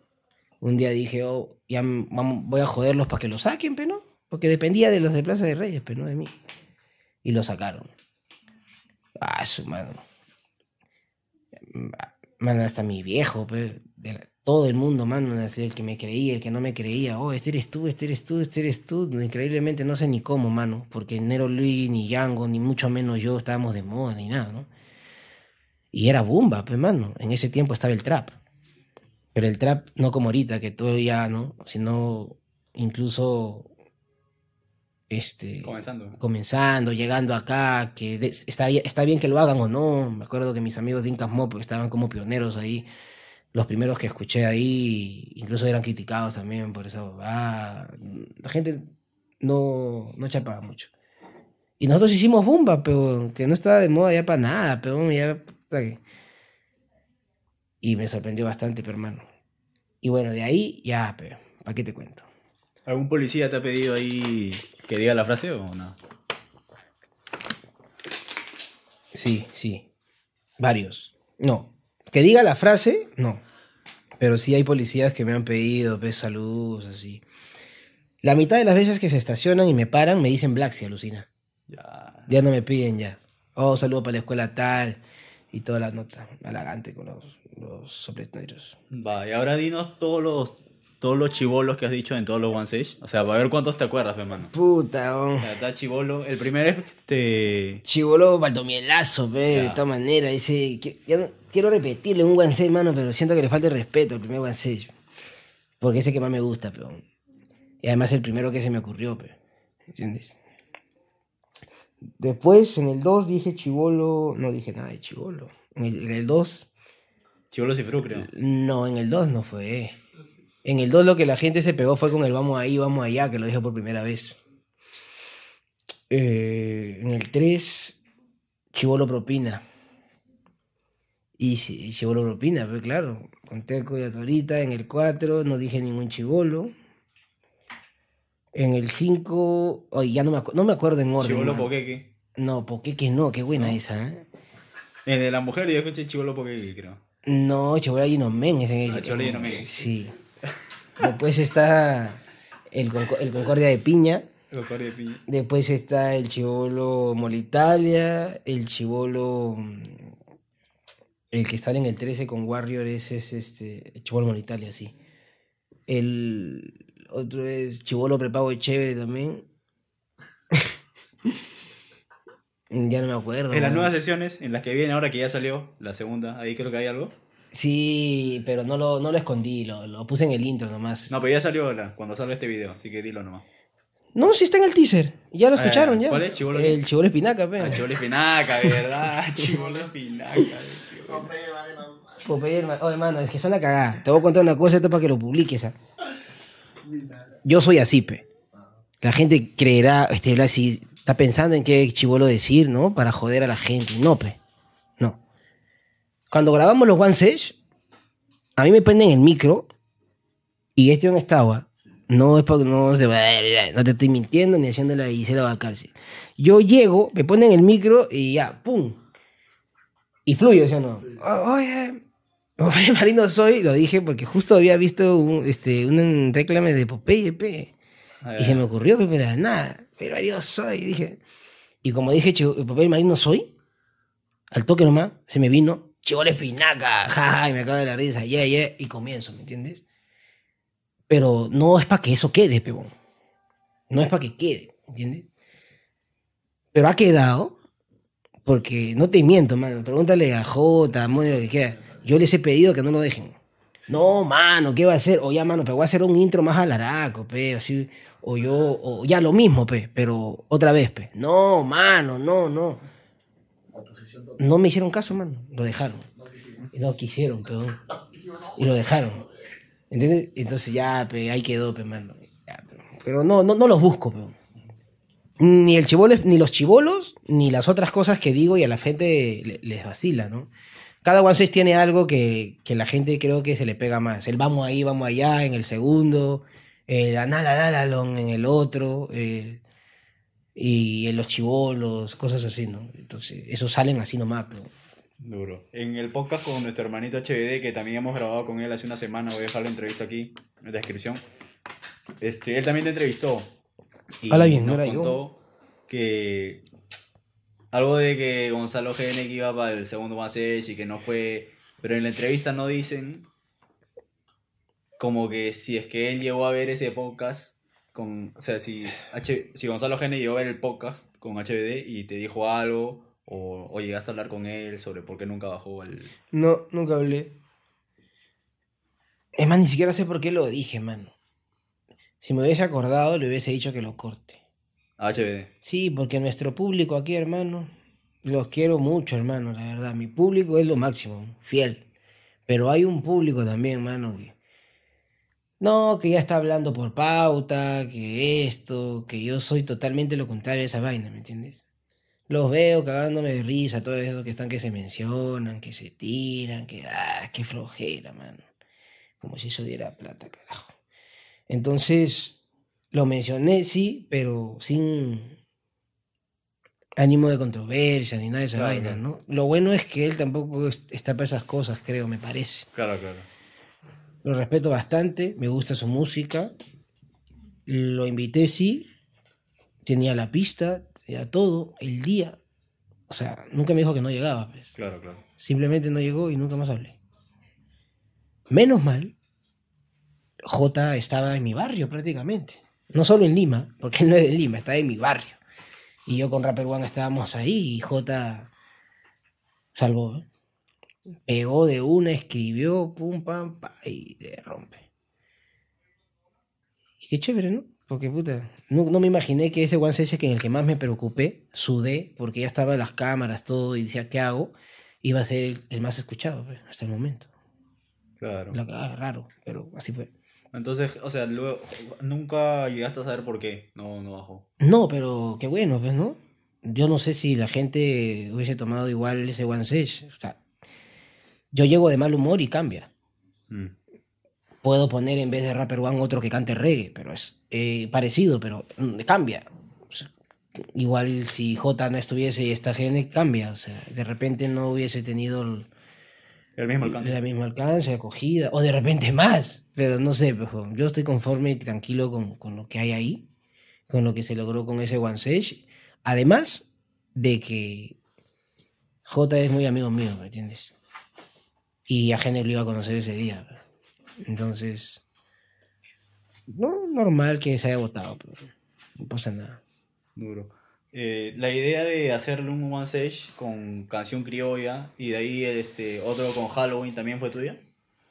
S2: Un día dije, oh, ya vamos, voy a joderlos para que lo saquen, pero no, porque dependía de los de Plaza de Reyes, pero no de mí. Y lo sacaron. Ah, su mano mano, hasta mi viejo, pues, de todo el mundo, mano, el que me creía, el que no me creía, oh, este eres tú, este eres tú, este eres tú, increíblemente no sé ni cómo, mano, porque Nero Luis, ni Yango, ni mucho menos yo estábamos de moda, ni nada, ¿no? Y era bomba, pues, mano, en ese tiempo estaba el trap, pero el trap no como ahorita, que todo ya, ¿no? Sino incluso este,
S1: comenzando.
S2: comenzando, llegando acá, que está, está bien que lo hagan o no. Me acuerdo que mis amigos de Incas Mop estaban como pioneros ahí. Los primeros que escuché ahí, incluso eran criticados también por eso. Ah, la gente no, no chapaba mucho. Y nosotros hicimos bomba, pero que no estaba de moda ya para nada, pero ya... Y me sorprendió bastante, pero hermano. Y bueno, de ahí ya, pero, ¿para qué te cuento?
S1: ¿Algún policía te ha pedido ahí que diga la frase o no?
S2: Sí, sí. Varios. No. Que diga la frase, no. Pero sí hay policías que me han pedido, pues, saludos, así. La mitad de las veces que se estacionan y me paran, me dicen Black, si alucina. Ya. Ya no me piden ya. Oh, saludo para la escuela tal. Y toda la nota halagante con los, los
S1: Va, y ahora dinos todos los todos los chivolos que has dicho en todos los One Sage. O sea, para ver cuántos te acuerdas, hermano.
S2: Puta, oh.
S1: Está chivolo. El primer es este.
S2: Chivolo Baldomielazo, ve, de todas maneras. Dice. Ya quiero repetirle un One Sage, hermano, pero siento que le falta el respeto al primer One Sage. Porque es el que más me gusta, pero. Y además el primero que se me ocurrió, pero. ¿Entiendes? Después, en el 2 dije chivolo. No dije nada de chivolo. En el, en el 2.
S1: Chivolo Cifru, creo.
S2: No, en el 2 no fue. En el 2 lo que la gente se pegó fue con el vamos ahí, vamos allá, que lo dije por primera vez. Eh, en el 3, chivolo propina. Y sí, chivolo propina, pues claro. Con Teco y Atorita. En el 4 no dije ningún chivolo. En el 5, oye, ya no me, no me acuerdo en orden.
S1: Chivolo. Poqueque.
S2: No, Poqueque no, qué buena esa, ¿eh?
S1: En de la mujer yo escuché Chivolo Poqueque, creo.
S2: No, Chivolo Gino Men es en
S1: Ah, Chibolo Gino Men.
S2: Sí. Después está el, el Concordia de Piña.
S1: Concordia de Piña.
S2: Después está el Chivolo Molitalia. El Chivolo. El que sale en el 13 con Warrior ese es este. El Chivolo Molitalia, sí. El otro es Chivolo Prepago de Chévere también. ya no me acuerdo.
S1: En las nuevas sesiones, en las que viene ahora que ya salió, la segunda, ahí creo que hay algo.
S2: Sí, pero no lo, no lo escondí, lo, lo puse en el intro nomás.
S1: No, pero ya salió la- cuando salga este video, así que dilo nomás.
S2: No, sí está en el teaser. Ya lo
S1: Ah,
S2: escucharon, ya.
S1: ¿cuál es? ¿Chibolo
S2: el
S1: qué?
S2: chivolo espinaca, pe.
S1: Ah, Chivolo Espinaca, ¿verdad? Chivolo Espinaca.
S2: Popeye, herma- Oye, hermano, es que son la cagada. Te voy a contar una cosa esto para que lo publiques. ¿ah? Yo soy así, pe. La gente creerá, este Blasi está pensando en qué chivolo decir, ¿no? Para joder a la gente. No, pe. No. Cuando grabamos los One Sesh, a mí me prenden el micro y este no estaba. No es porque no, se- no te estoy mintiendo ni haciendo la Gisela Balcarce. Yo llego, me ponen el micro y ya, ¡pum! Y fluye, ¿sí o no? O- Oye, oye, marino soy, lo dije porque justo había visto un, este, un reclame de Popeye, pe. Y se me ocurrió, pe, pero nada, pero marino soy, dije. Y como dije, "Chivo- Popeye marino soy, al toque nomás, se me vino, chivole espinaca, jaja, y me acaba de la risa, yeah, yeah, y comienzo, ¿me entiendes? Pero no es para que eso quede, pebón. No es para que quede, ¿entiendes? Pero ha quedado porque no te miento, mano. Pregúntale a J, a que quiera. Yo les he pedido que no lo dejen. No, mano, ¿qué va a hacer? O ya, mano, pero voy a hacer un intro más alaraco, pe, así. O yo, o ya lo mismo, pe, pero otra vez, pe. No, mano, no, no. No me hicieron caso, mano. Lo dejaron. No quisieron, peón. Y lo dejaron. ¿Entiendes? Entonces ya, pe, ahí quedó, pe, mano. Pero no, no, no los busco, peón. Ni el chibolo, ni los chivolos, ni las otras cosas que digo y a la gente le- les vacila, ¿no? Cada One Six tiene algo que, que la gente creo que se le pega más. El vamos ahí, vamos allá en el segundo, el analalalon en el otro, eh, y en los chivolos, cosas así, ¿no? Entonces, esos salen así nomás, pero...
S1: Duro. En el podcast con nuestro hermanito HBD, que también hemos grabado con él hace una semana, voy a dejar la entrevista aquí en la descripción. Este, él también te entrevistó. Y
S2: Habla bien, no era yo.
S1: contó que algo de que Gonzalo que iba para el segundo Masesh y que no fue. Pero en la entrevista no dicen como que si es que él llegó a ver ese podcast con. O sea, si, H, si Gonzalo GN llegó a ver el podcast con HBD y te dijo algo. O, o llegaste a hablar con él sobre por qué nunca bajó el.
S2: No, nunca hablé. Es más, ni siquiera sé por qué lo dije, mano. Si me hubiese acordado, le hubiese dicho que lo corte.
S1: HBD.
S2: Sí, porque nuestro público aquí, hermano, los quiero mucho, hermano, la verdad. Mi público es lo máximo, fiel. Pero hay un público también, hermano, que... No, que ya está hablando por pauta, que esto, que yo soy totalmente lo contrario de esa vaina, ¿me entiendes? Los veo cagándome de risa, todo eso que están que se mencionan, que se tiran, que... ¡Ah, qué flojera, mano! Como si eso diera plata, carajo. Entonces, lo mencioné, sí, pero sin ánimo de controversia ni nada de esa
S1: Claro,
S2: vaina. ¿no? Lo bueno es que él tampoco es- está para esas cosas, creo, me parece.
S1: Claro, claro.
S2: Lo respeto bastante, me gusta su música. Lo invité, sí. Tenía la pista, tenía todo, el día. O sea, nunca me dijo que no llegaba, pues.
S1: Claro, claro.
S2: Simplemente no llegó y nunca más hablé. Menos mal, J estaba en mi barrio prácticamente. No solo en Lima, porque él no es de Lima, estaba en mi barrio. Y yo con Rapper One estábamos ahí y J salvó. ¿eh? Pegó de una, escribió, pum, pam, pa, y de rompe. Y qué chévere, ¿no? Porque, puta, no, no me imaginé que ese One Session que en el que más me preocupé, sudé, porque ya estaba en las cámaras, todo, y decía, ¿qué hago? Iba a ser el, el más escuchado, pues, hasta el momento.
S1: Claro.
S2: La cagada, raro, pero así fue.
S1: Entonces, o sea, luego, nunca llegaste a saber por qué no, no bajó.
S2: No, pero qué bueno, pues, ¿no? Yo no sé si la gente hubiese tomado igual ese One Session. O sea, yo llego de mal humor y cambia.
S1: Mm.
S2: Puedo poner en vez de Rapper One otro que cante reggae, pero es eh, parecido, pero mm, cambia. O sea, igual si J no estuviese y esta gente cambia. O sea, de repente no hubiese tenido el,
S1: El mismo alcance.
S2: la misma alcance, acogida, o de repente más. Pero no sé, pues, yo estoy conforme y tranquilo con, con lo que hay ahí, con lo que se logró con ese One Sage. Además de que J es muy amigo mío, ¿me entiendes? Y a Gene lo iba a conocer ese día. Entonces, no, normal que se haya votado, pero no pasa nada.
S1: Duro. Eh, la idea de hacerle un One Sage con canción criolla y de ahí este otro con Halloween también fue tuya.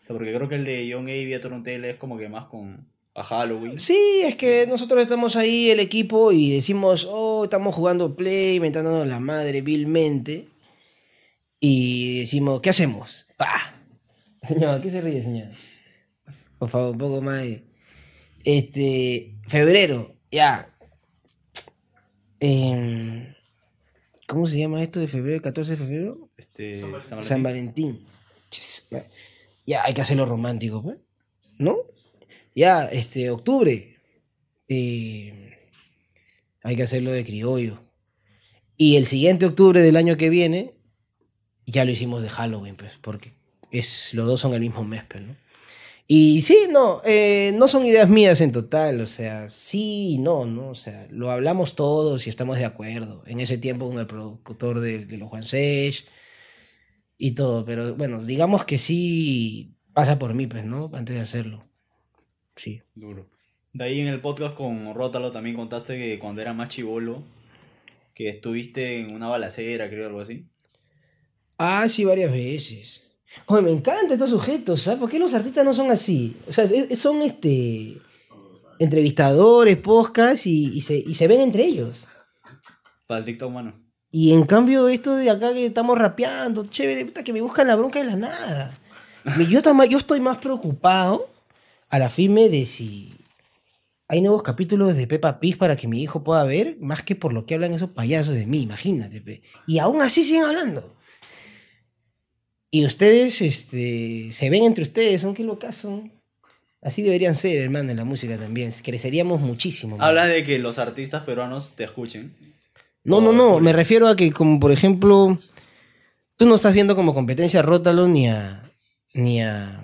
S1: Porque creo que el de John Avey a Torontele es como que más con a Halloween.
S2: Sí, es que nosotros estamos ahí, el equipo, y decimos, oh, estamos jugando play, inventándonos la madre vilmente. Y decimos, ¿qué hacemos? ¡Pah! Señor, ¿qué se ríe, señor? Por favor, un poco más. Este, febrero, ya. Em, ¿Cómo se llama esto de febrero, 14 de febrero?
S1: Este, San Valentín.
S2: San Ya, hay que hacerlo romántico, pues. ¿no? Ya, este, octubre. eh, hay que hacerlo de criollo. Y el siguiente octubre del año que viene, ya lo hicimos de Halloween, pues, porque es, los dos son el mismo mes, pues, ¿no? Y sí, no, eh, no son ideas mías en total, o sea, sí y no, ¿no? O sea, lo hablamos todos y estamos de acuerdo. En ese tiempo con el productor de, de los Juan Sage y todo, pero bueno, digamos que sí pasa por mí, pues, ¿no? Antes de hacerlo. Sí.
S1: Duro. De ahí en el podcast con Rótalo también contaste que cuando era más chivolo, que estuviste en una balacera, creo, algo así.
S2: Ah, sí, varias veces. Oye, me encantan estos sujetos, ¿sabes? ¿Por qué los artistas no son así? O sea, son este entrevistadores, podcast y, y se, y se ven entre ellos.
S1: Para el TikTok, mano.
S2: Y en cambio, esto de acá que estamos rapeando, chévere, puta, que me buscan la bronca de la nada. Yo, yo estoy más preocupado a la firme de si hay nuevos capítulos de Peppa Pig para que mi hijo pueda ver, más que por lo que hablan esos payasos de mí, imagínate. pe. Y aún así siguen hablando. Y ustedes este, se ven entre ustedes, son qué locas son. Así deberían ser, hermano, en la música también. Creceríamos muchísimo. man.
S1: Hablas de que los artistas peruanos te escuchen.
S2: No, no, no, me refiero a que como por ejemplo, tú no estás viendo como competencia a Rótalo ni a ni a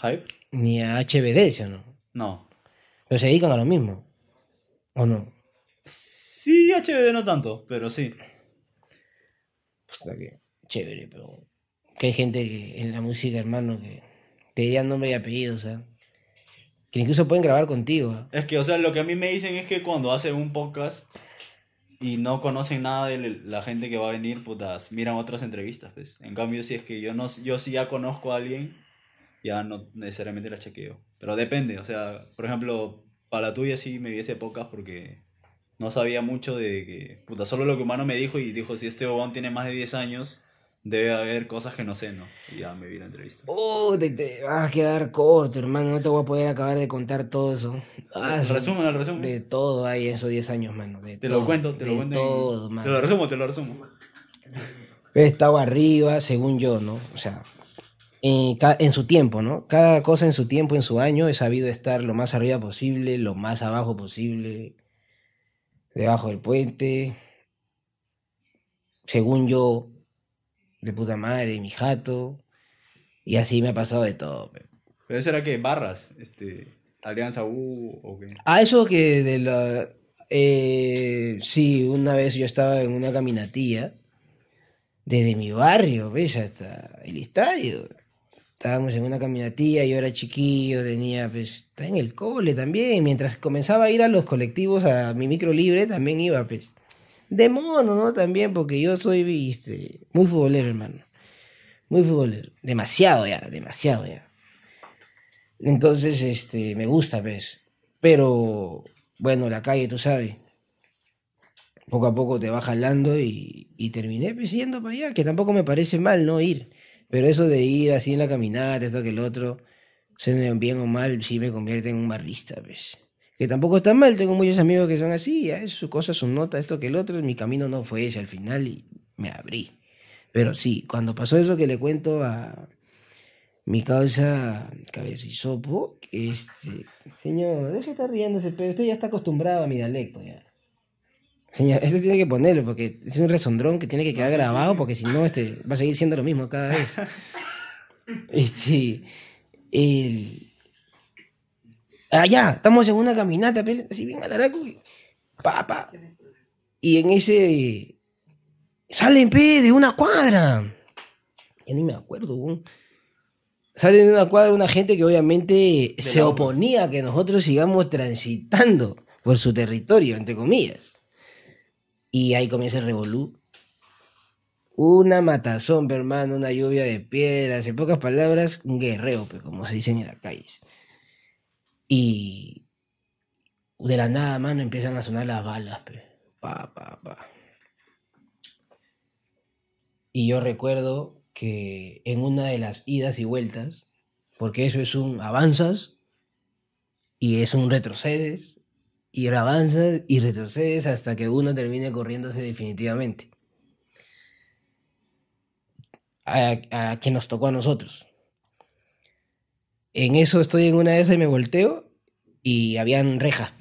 S1: ¿Hype?
S2: ni a HBD, ¿sí o no?
S1: No.
S2: Pero se dedican a lo mismo. ¿O no?
S1: Sí, HBD no tanto, pero sí.
S2: Puta que chévere, pero que hay gente que en la música, hermano, que te dirían nombre y apellido, o sea, que incluso pueden grabar contigo. ¿ah?
S1: Es que, o sea, lo que a mí me dicen es que cuando hacen un podcast y no conocen nada de la gente que va a venir, putas, miran otras entrevistas, pues. En cambio, si es que yo no, yo sí ya conozco a alguien, ya no necesariamente la chequeo. Pero depende, o sea, por ejemplo, para la tuya sí me vi ese podcast porque no sabía mucho de que, puta, solo lo que humano me dijo y dijo, si este bobón tiene más de 10 años, debe haber cosas que no sé, ¿no? Y ya me vi la entrevista.
S2: Oh, te, te vas a quedar corto, hermano, no te voy a poder acabar de contar todo eso. Ah,
S1: El resumen, el resumen.
S2: De todo hay esos 10 años, mano. de
S1: Te lo cuento, te lo cuento. en-
S2: todo,
S1: te
S2: mano.
S1: lo resumo, te lo resumo.
S2: He estado arriba, según yo, ¿no? O sea, en, en su tiempo, ¿no? Cada cosa en su tiempo, en su año, he sabido estar lo más arriba posible, lo más abajo posible, debajo del puente. Según yo, de puta madre, mi jato. Y así me ha pasado de todo. pe.
S1: Pero eso era que barras, este, Alianza U o qué.
S2: Ah, eso que de la... eh, sí, una vez yo estaba en una caminatilla desde mi barrio, ¿ves? Hasta el estadio. Estábamos en una caminatilla, yo era chiquillo, tenía, pues, estaba en el cole también. Mientras comenzaba a ir a los colectivos, a mi micro libre, también iba, pues. De mono, ¿no? También, porque yo soy, viste, muy futbolero, hermano. Muy futbolero. Demasiado ya, demasiado ya. Entonces, este, me gusta, pues. Pero bueno, la calle, tú sabes. Poco a poco te va jalando y, y terminé pues, yendo para allá, que tampoco me parece mal no ir. Pero eso de ir así en la caminata, esto que el otro, bien o mal, sí me convierte en un barrista, pues. Que tampoco está mal, tengo muchos amigos que son así, ya es su cosa, su nota, esto que el otro, mi camino no fue ese al final y me abrí. Pero sí, cuando pasó eso que le cuento a mi causa cabezizopo, este, señor, deje de estar riéndose, pero usted ya está acostumbrado a mi dialecto ya. Señor, este tiene que ponerlo porque es un resondrón que tiene que quedar grabado porque si no, este va a seguir siendo lo mismo cada vez. Este, el... Allá, estamos en una caminata, así bien alaraco, y pa, pa. Y en ese... Salen, pe, de una cuadra. Ya ni me acuerdo, weón. Salen de una cuadra una gente que obviamente se
S1: la
S2: oponía a que nosotros sigamos transitando por su territorio, entre comillas. Y ahí comienza el revolú. Una matazón, hermano, una lluvia de piedras, en pocas palabras, un guerreo, pe, como se dicen en las calles. Y de la nada, mano, empiezan a sonar las balas. Y yo recuerdo que en una de las idas y vueltas, porque eso es un avanzas y es un retrocedes, y avanzas y retrocedes hasta que uno termine corriéndose definitivamente. A, a quien nos tocó a nosotros. En eso estoy en una de esas y me volteo y habían rejas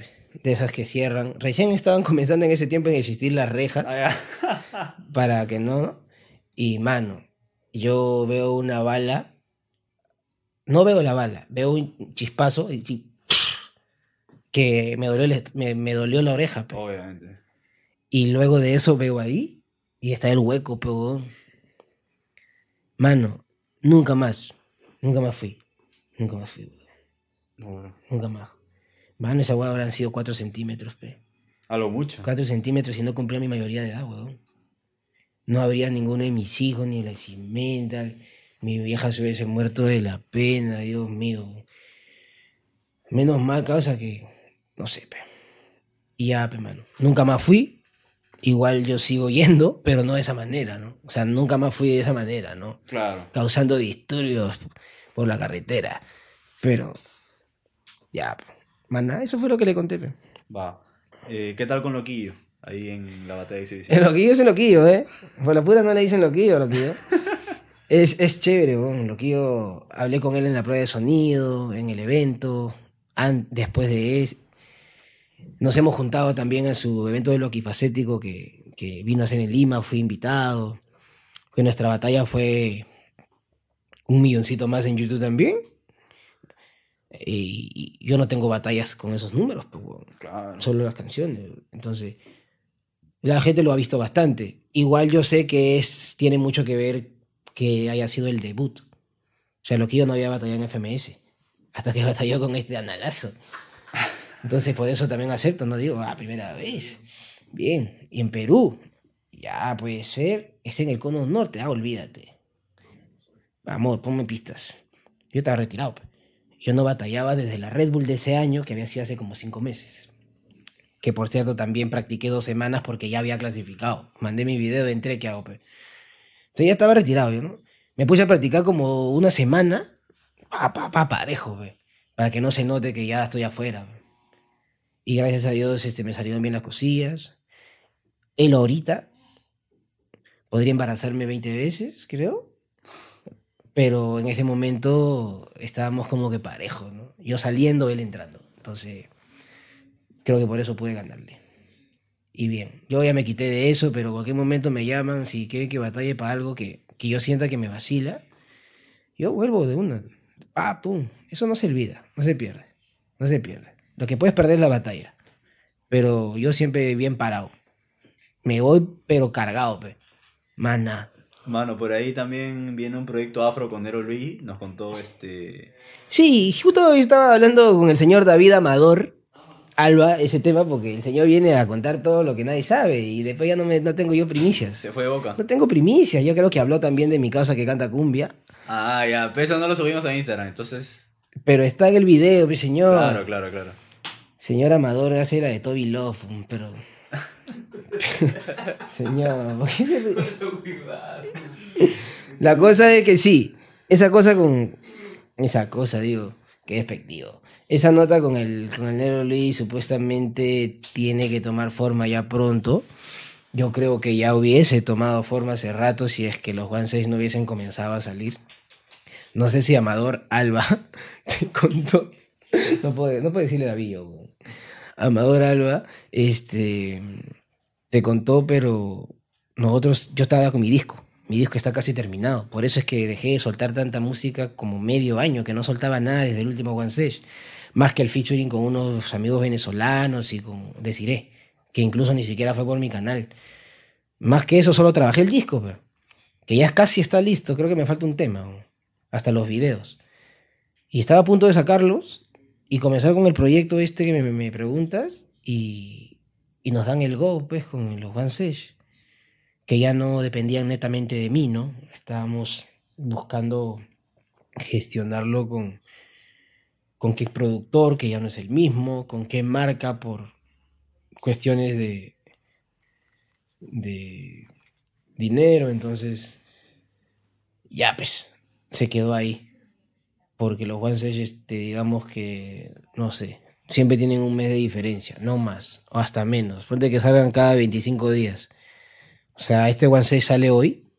S2: de esas que cierran. Recién estaban comenzando en ese tiempo en existir las rejas
S1: Ah,
S2: para que no. Y mano, yo veo una bala, no veo la bala, veo un chispazo y que me dolió, el me, me dolió la oreja. pe.
S1: Obviamente.
S2: Y luego de eso veo ahí y está el hueco, pero Mano, nunca más, nunca más fui, nunca más fui, nunca más. Mano, esa hueá habrán sido 4 centímetros, pe.
S1: A lo mucho.
S2: 4 centímetros y no cumplía mi mayoría de edad, weón. No habría ninguno de mis hijos, ni la cimenta. Mi vieja se hubiese muerto de la pena, Dios mío. Menos mal, causa que. No sé, pe. Y ya, pe, mano. Nunca más fui. Igual yo sigo yendo, pero no de esa manera, ¿no? O sea, nunca más fui de esa manera, ¿no?
S1: Claro.
S2: Causando disturbios por la carretera. Pero. Ya, pe. Maná, eso fue lo que le conté, pe.
S1: Va. Eh, ¿Qué tal con Loquillo? Ahí en la batalla de exhibición.
S2: El loquillo es el loquillo, ¿eh? Por la pura no le dicen loquillo, loquillo. Es, es chévere, weón. Loquillo, hablé con él en la prueba de sonido, en el evento, después de eso. Nos hemos juntado también a su evento de Loquifacético que, que vino a hacer en Lima, fui invitado. Que nuestra batalla fue un milloncito más en YouTube también. Y, y yo no tengo batallas con esos números, pues,
S1: Claro.
S2: solo las canciones. Entonces, la gente lo ha visto bastante. Igual yo sé que es, tiene mucho que ver que haya sido el debut. O sea, lo que yo no había batallado en FMS. Hasta que batalló con este analazo. Entonces, por eso también acepto. No digo, ah, primera vez. Bien. Y en Perú, ya puede ser. Es en el cono norte. Ah, olvídate. Amor, ponme pistas. Yo estaba retirado. pe. Yo no batallaba desde la Red Bull de ese año, que había sido hace como cinco meses que por cierto también practiqué dos semanas porque ya había clasificado. Mandé mi video, entré, ¿qué hago? Entonces ya estaba retirado ¿no? Me puse a practicar como una semana, pa, pa, pa, parejo, pe, para que no se note que ya estoy afuera. Y gracias a Dios este, me salieron bien las cosillas. Él ahorita podría embarazarme 20 veces, creo. Pero en ese momento estábamos como que parejos, ¿no? Yo saliendo, él entrando. Entonces, Creo que por eso pude ganarle. Y bien, yo ya me quité de eso, pero en cualquier momento me llaman si quieren que batalle para algo que, que yo sienta que me vacila. Yo vuelvo de una. Pa, pum. Eso no se olvida, no se pierde. No se pierde. Lo que puedes perder es la batalla. Pero yo siempre bien parado. Me voy, pero cargado, pe.
S1: Mano, por ahí también viene un proyecto afro con Nero Luis. Nos contó este.
S2: Sí, justo hoy estaba hablando con el señor David Amador, Alba, ese tema, porque el señor viene a contar todo lo que nadie sabe y después ya no, me, no tengo yo primicias.
S1: Se fue de boca.
S2: No tengo primicias, yo creo que habló también de mi causa que canta cumbia,
S1: Ah, ya. Pero eso no lo subimos a Instagram. Entonces.
S2: pero está en el video, mi señor.
S1: Claro, claro, claro.
S2: Señor Amador hace la de Toby Love, pero. Señor, ¿por qué se ríe? La cosa es que sí, esa cosa con. Esa cosa, digo, que despectivo. Esa nota con el, con el Nero Luis supuestamente tiene que tomar forma ya pronto. Yo creo que ya hubiese tomado forma hace rato si es que los One 6 no hubiesen comenzado a salir. No sé si Amador Alba te contó. No puedo, no puedo decirle David, weón. Amador Alba, este, te contó, pero nosotros, yo estaba con mi disco. Mi disco está casi terminado. Por eso es que dejé de soltar tanta música como medio año, que no soltaba nada desde el último One Stage. Más que el featuring con unos amigos venezolanos y con Desiree, que incluso ni siquiera fue por mi canal. Más que eso, solo trabajé el disco, que ya casi está listo. Creo que me falta un tema, hasta los videos. Y estaba a punto de sacarlos y comenzar con el proyecto este que me preguntas y, y nos dan el go, pues, con los One Sage, que ya no dependían netamente de mí, ¿no? Estábamos buscando gestionarlo con, con qué productor, que ya no es el mismo, con qué marca por cuestiones de, de dinero, entonces ya pues se quedó ahí porque los One Sage, este, digamos que, no sé, siempre tienen un mes de diferencia, no más, o hasta menos. Ponte que salgan cada 25 días. O sea, este One Sage sale hoy.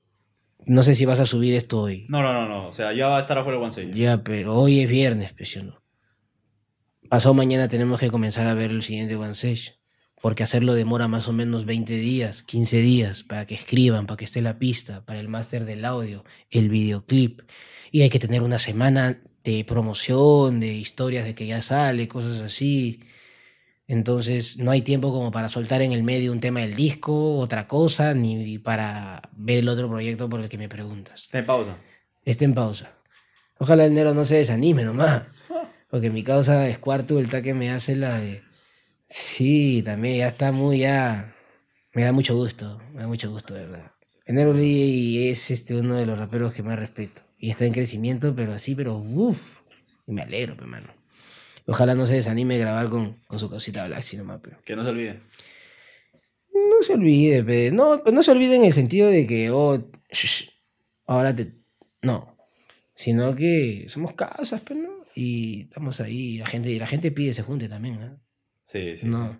S2: No sé si vas a subir esto hoy.
S1: No, no, no, no. O sea, ya va a estar afuera el One Sage.
S2: Ya, pero hoy es viernes, pues, ¿sí o no? Pasado mañana tenemos que comenzar a ver el siguiente One Sage. Porque hacerlo demora más o menos 20 días, 15 días, para que escriban, para que esté la pista, para el máster del audio, el videoclip. Y hay que tener una semana de promoción, de historias de que ya sale, cosas así. Entonces no hay tiempo como para soltar en el medio un tema del disco, otra cosa, ni para ver el otro proyecto por el que me preguntas.
S1: Está en pausa.
S2: Esté en pausa. Ojalá el Nero no se desanime nomás. Porque mi causa es cuarto, el taque me hace la de. Sí, también ya está muy ya. Me da mucho gusto, me da mucho gusto, de verdad. El Nero Lee es este, uno de los raperos que más respeto. Y está en crecimiento, pero así, pero uff. Y me alegro, pe, mano. Ojalá no se desanime de grabar con, con su causita Black, sino más, pero.
S1: Que no se olvide.
S2: No se olvide, pe. No, no se olvide en el sentido de que, oh, shh, ahora te. No. Sino que somos casas, pero no. Y estamos ahí. La gente, la gente pide se junte también, ¿eh?
S1: Sí, sí.
S2: No.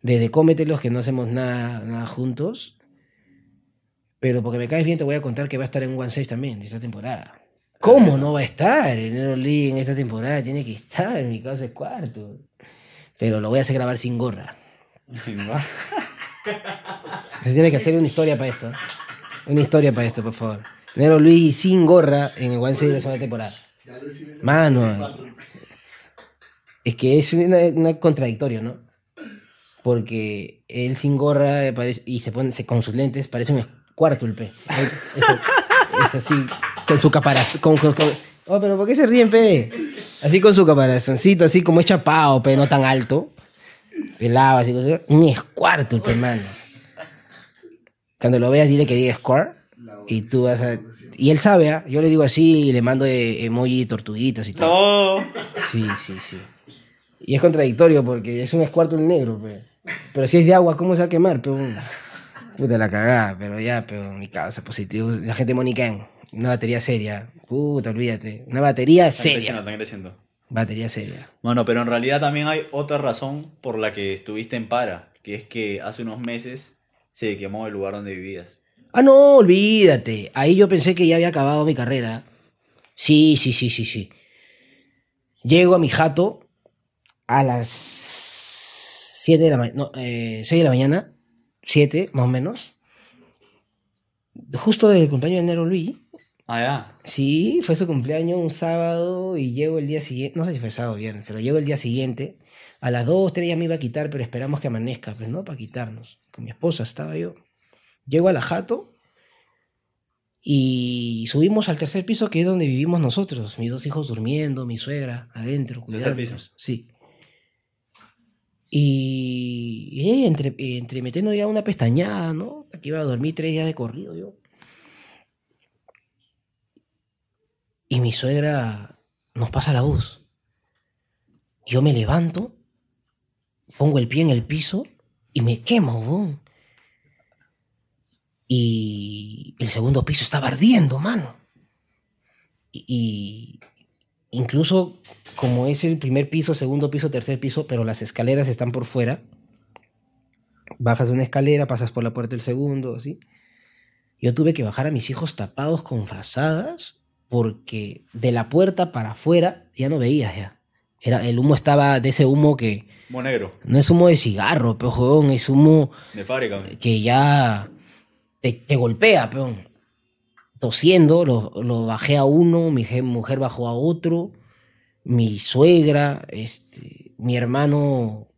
S2: Desde cómetelos que no hacemos nada, nada juntos. Pero porque me caes bien, te voy a contar que va a estar en One Stage también de esta temporada. ¿Cómo no va a estar en Nero Lee en esta temporada? Tiene que estar, mi casa es cuarto. Pero lo voy a hacer grabar sin gorra. Se tiene que hacer una historia para esto. Una historia para esto, por favor. Nero Luis sin gorra en el One Stage de la segunda temporada. Mano, es que es una, una contradictorio, ¿no? Porque él sin gorra eh, parece- y se pone se- con sus lentes parece un cuartulpe. Es, es así, con su caparazón. Con, con- con- oh, pero ¿por qué se ríen, pe? Así con su caparazoncito, así como es chapado, pe, no tan alto. Pelado, así. con su- Un escuartulpe, hermano. Cuando lo veas, dile que diga square. Y tú vas a. Y él sabe, ¿ah? Yo le digo así y le mando eh, emoji tortuguitas y todo.
S1: No.
S2: Sí, sí, sí. Y es contradictorio porque es un escuarto negro, pe. Pero si es de agua, ¿cómo se va a quemar, pe? Puta la cagada, pero ya, pero mi causa positivo. La gente Monican, una batería seria. Puta, olvídate. Una batería
S1: Están creciendo,
S2: seria.
S1: están creciendo.
S2: Batería seria.
S1: Bueno, pero en realidad también hay otra razón por la que estuviste en para, que es que hace unos meses se quemó el lugar donde vivías.
S2: Ah, no, olvídate. Ahí yo pensé que ya había acabado mi carrera. Sí, sí, sí, sí, sí. Llego a mi jato a las 7 de la mañana, no, eh, 6 de la mañana, 7 más o menos. Justo del cumpleaños de Nero Luis.
S1: Ah, ya.
S2: Sí, fue su cumpleaños un sábado y llego el día siguiente, no sé si fue sábado o viernes, pero llego el día siguiente. A las 2, 3 ya me iba a quitar, pero esperamos que amanezca, pues no, para quitarnos. Con mi esposa estaba yo. Llego a la jato y subimos al tercer piso, que es donde vivimos nosotros. Mis dos hijos durmiendo, mi suegra adentro,
S1: ¿Tercer piso?
S2: Sí. Y, y entre, entre metiendo ya una pestañada, ¿no? Aquí iba a dormir tres días de corrido yo. Y mi suegra nos pasa la voz. Yo me levanto pongo el pie en el piso y me quemo, weón. Y el segundo piso estaba ardiendo, mano. Y incluso como es el primer piso, segundo piso, tercer piso, pero las escaleras están por fuera, bajas de una escalera, pasas por la puerta del segundo, así. Yo tuve que bajar a mis hijos tapados con frazadas porque de la puerta para afuera ya no veías ya. Era, el humo estaba de ese humo que
S1: Humo negro,
S2: no es humo de cigarro, pero joder, es humo
S1: de fábrica.
S2: que ya te, te golpea, peón. Tosiendo, lo, lo bajé a uno, mi je- mujer bajó a otro, mi suegra, este, mi hermano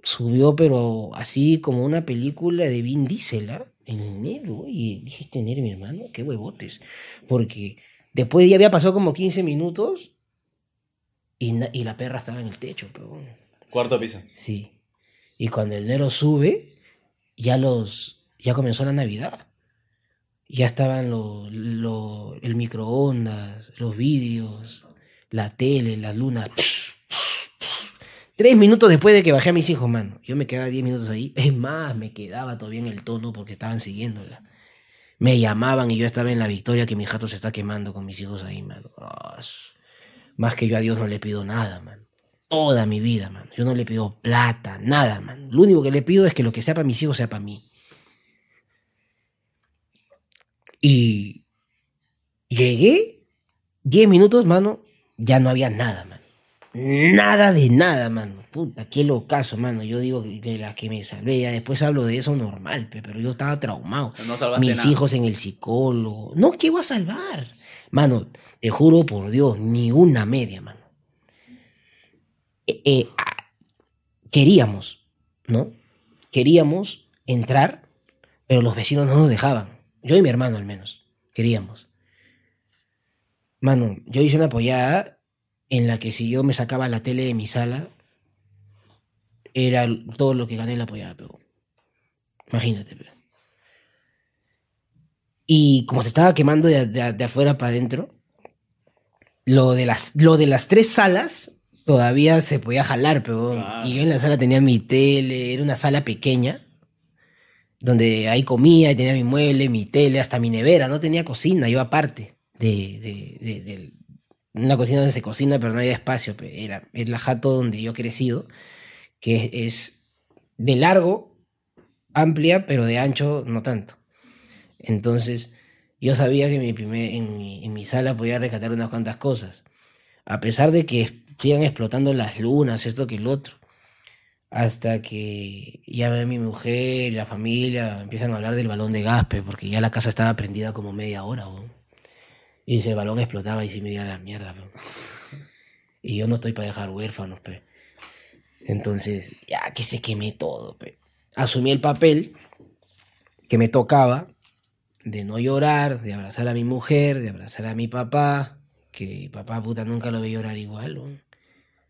S2: subió, pero así como una película de Vin Diesel, ¿ah? En enero, y dije, ¿este enero, mi hermano? Qué huevotes. Porque después ya había pasado como 15 minutos y, la perra estaba en el techo, peón.
S1: Cuarto piso.
S2: Sí. Y cuando el Nero sube, ya los. ya comenzó la Navidad. Ya estaban lo, lo- el microondas, los vidrios, la tele, las lunas. Tres minutos después de que bajé a mis hijos, mano. Yo me quedaba diez minutos ahí. Es más, me quedaba todavía en el tono porque estaban siguiéndola. Me llamaban y yo estaba en la victoria que mi jato se está quemando con mis hijos ahí, mano. Más que yo a Dios no le pido nada, mano toda mi vida, man. Yo no le pido plata, nada, man. Lo único que le pido es que lo que sea para mis hijos sea para mí. Y llegué, 10 minutos, mano, ya no había nada, man. Nada de nada, mano. Puta, qué locazo, mano. Yo digo de la que me salvé. Ya después hablo de eso normal, pe, pero yo estaba traumado.
S1: No
S2: Mis
S1: nada.
S2: hijos en el psicólogo. No, ¿qué voy a salvar? Mano, te juro por Dios, ni una media, mano. Eh, eh, ah, queríamos, ¿no? Queríamos entrar, pero los vecinos no nos dejaban. Yo y mi hermano al menos. Queríamos. Mano, yo hice una apoyada en la que si yo me sacaba la tele de mi sala, era todo lo que gané en la apoyada, pero. Imagínate, pero. Y como se estaba quemando de, afuera para adentro, lo de, las, lo de las tres salas todavía se podía jalar, pero. Y yo en la sala tenía mi tele, era una sala pequeña, donde ahí comía, y tenía mi mueble, mi tele, hasta mi nevera, no tenía cocina, yo aparte de, de, de- una cocina donde se cocina, pero no había espacio, era, es la jato donde yo he crecido, que es, de largo, amplia, pero de ancho no tanto. Entonces, yo sabía que mi en, mi, en mi sala podía rescatar unas cuantas cosas. A pesar de que sigan explotando las lunas, esto que el otro. Hasta que ya mi mujer la familia empiezan a hablar del balón de gas, pe, porque ya la casa estaba prendida como media hora. weón. Y el balón explotaba y si me diera la mierda. pe. Y yo no estoy para dejar huérfanos, pe. Entonces, ya que se quemé todo, pe. Asumí el papel que me tocaba de no llorar, de abrazar a mi mujer, de abrazar a mi papá, que papá puta nunca lo vi llorar igual.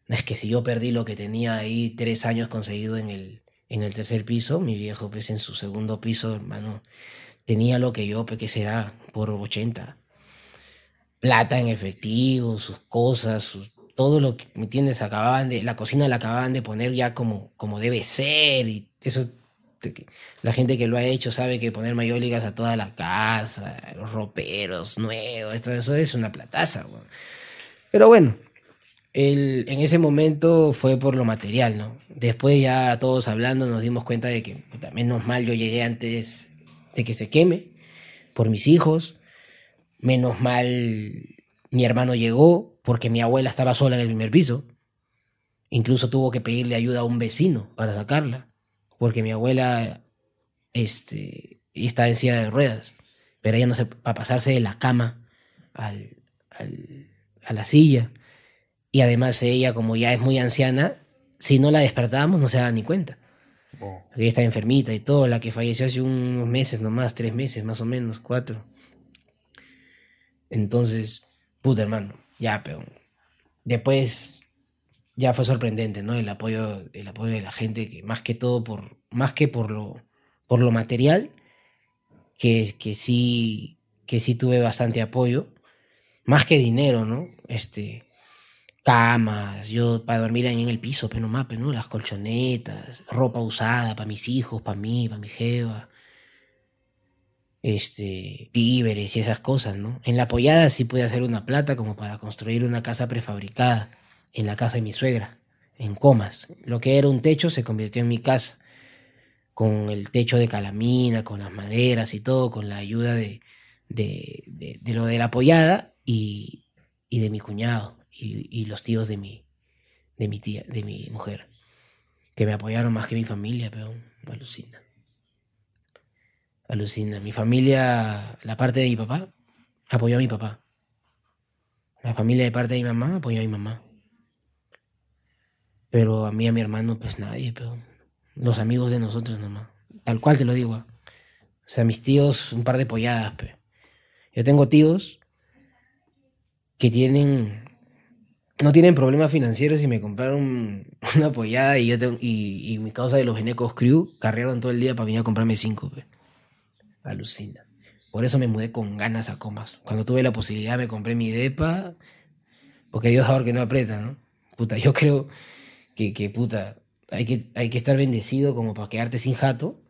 S2: No es que si yo perdí lo que tenía ahí tres años conseguido en el, en el tercer piso, mi viejo pues en su segundo piso, hermano, tenía lo que yo, pues que será, por 80. Plata en efectivo, sus cosas, sus, todo lo que, ¿me entiendes? Acababan de, la cocina la acababan de poner ya como, como debe ser y eso la gente que lo ha hecho sabe que poner mayólicas a toda la casa, los roperos nuevos, todo eso es una plataza. Pero bueno, el- en ese momento fue por lo material, ¿no? Después ya todos hablando nos dimos cuenta de que, puta, menos mal yo llegué antes de que se queme, por mis hijos, menos mal mi hermano llegó porque mi abuela estaba sola en el primer piso. Incluso tuvo que pedirle ayuda a un vecino para sacarla porque mi abuela este, está en silla de ruedas, pero ella no se para pasarse de la cama al, al- a la silla. Y además ella, como ya es muy anciana, si no la despertábamos no se daba ni cuenta.
S1: Oh.
S2: Ella está enfermita y todo, la que falleció hace unos meses nomás, tres meses más o menos, cuatro. Entonces, puta hermano, ya, pero después ya fue sorprendente, ¿no? El apoyo, el apoyo de la gente, que más que todo por, más que por lo, por lo material, que, que sí, que sí tuve bastante apoyo, más que dinero, ¿no? Este, camas, yo para dormir ahí en el piso, pero no más, pero no, las colchonetas, ropa usada para mis hijos, para mí, para mi jeva, este, víveres y esas cosas, ¿no? En la apoyada sí pude hacer una plata como para construir una casa prefabricada en la casa de mi suegra, en Comas. Lo que era un techo se convirtió en mi casa, con el techo de calamina, con las maderas y todo, con la ayuda de, de, de, lo de la apoyada y, y de mi cuñado y, y los tíos de mi, de mi tía, de mi mujer, que me apoyaron más que mi familia, pero alucina. Alucina. Mi familia, la parte de mi papá, apoyó a mi papá. La familia de parte de mi mamá apoyó a mi mamá. Pero a mí, a mi hermano, pues nadie, pero los amigos de nosotros nomás. Tal cual te lo digo. ah. O sea, mis tíos, un par de polladas, pe. Yo tengo tíos que tienen no tienen problemas financieros y me compraron una pollada y yo tengo, y, y mi causa de los Venecos Crew cargaron todo el día para venir a comprarme cinco. pe. Alucina. Por eso me mudé con ganas a Comas. Cuando tuve la posibilidad me compré mi depa, porque Dios ahora que no aprieta, ¿no? Puta, yo creo que, que puta, hay que, hay que estar bendecido como para quedarte sin jato.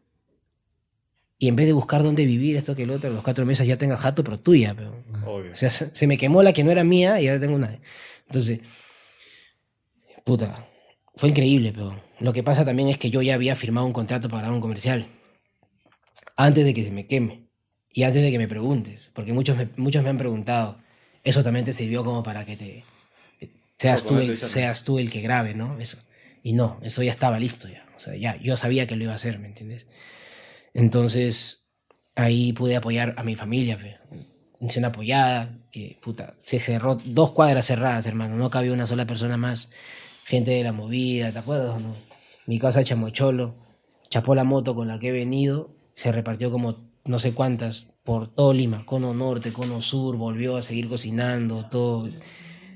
S2: Y en vez de buscar dónde vivir, esto que el otro, los cuatro meses ya tenga jato, pero tuya. Pero...
S1: Obvio.
S2: O sea, se se me quemó la que no era mía y ahora tengo una. Entonces, puta, fue increíble, pero lo que pasa también es que yo ya había firmado un contrato para un comercial antes de que se me queme y antes de que me preguntes, porque muchos me, muchos me han preguntado, eso también te sirvió como para que te seas
S1: Para
S2: tú, el, seas tú el que grabe, ¿no? Eso. Y no, eso ya estaba listo ya. O sea, ya, yo sabía que lo iba a hacer, ¿me entiendes? Entonces, ahí pude apoyar a mi familia, fe. Hice una apoyada, que puta, se cerró, dos cuadras cerradas, hermano, no cabía una sola persona más. Gente de la movida, ¿te acuerdas no? Mi casa Chamocholo, chapó la moto con la que he venido, se repartió como no sé cuántas por todo Lima, cono norte, cono sur, volvió a seguir cocinando, todo.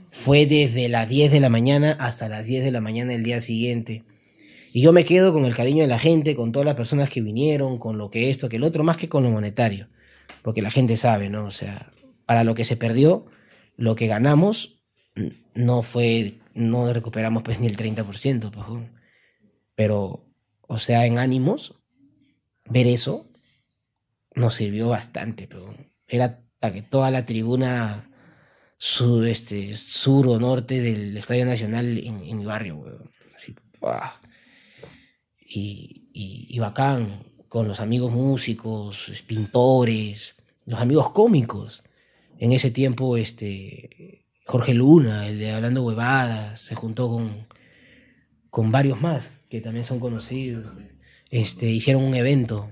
S2: Fue desde las 10 de la mañana hasta las 10 de la mañana del día siguiente. Y yo me quedo con el cariño de la gente, con todas las personas que vinieron, con lo que esto, que el otro, más que con lo monetario. Porque la gente sabe, ¿no? O sea, para lo que se perdió, lo que ganamos no fue, no recuperamos pues ni el 30%, pues, pero, o sea, en ánimos, ver eso nos sirvió bastante, pero era que toda la tribuna sur, este, sur o norte del Estadio Nacional en, mi barrio, weón. Así, y, y, y bacán, con los amigos músicos, pintores, los amigos cómicos. En ese tiempo, este, Jorge Luna, el de Hablando Huevadas, se juntó con, con varios más que también son conocidos. Este, hicieron un evento,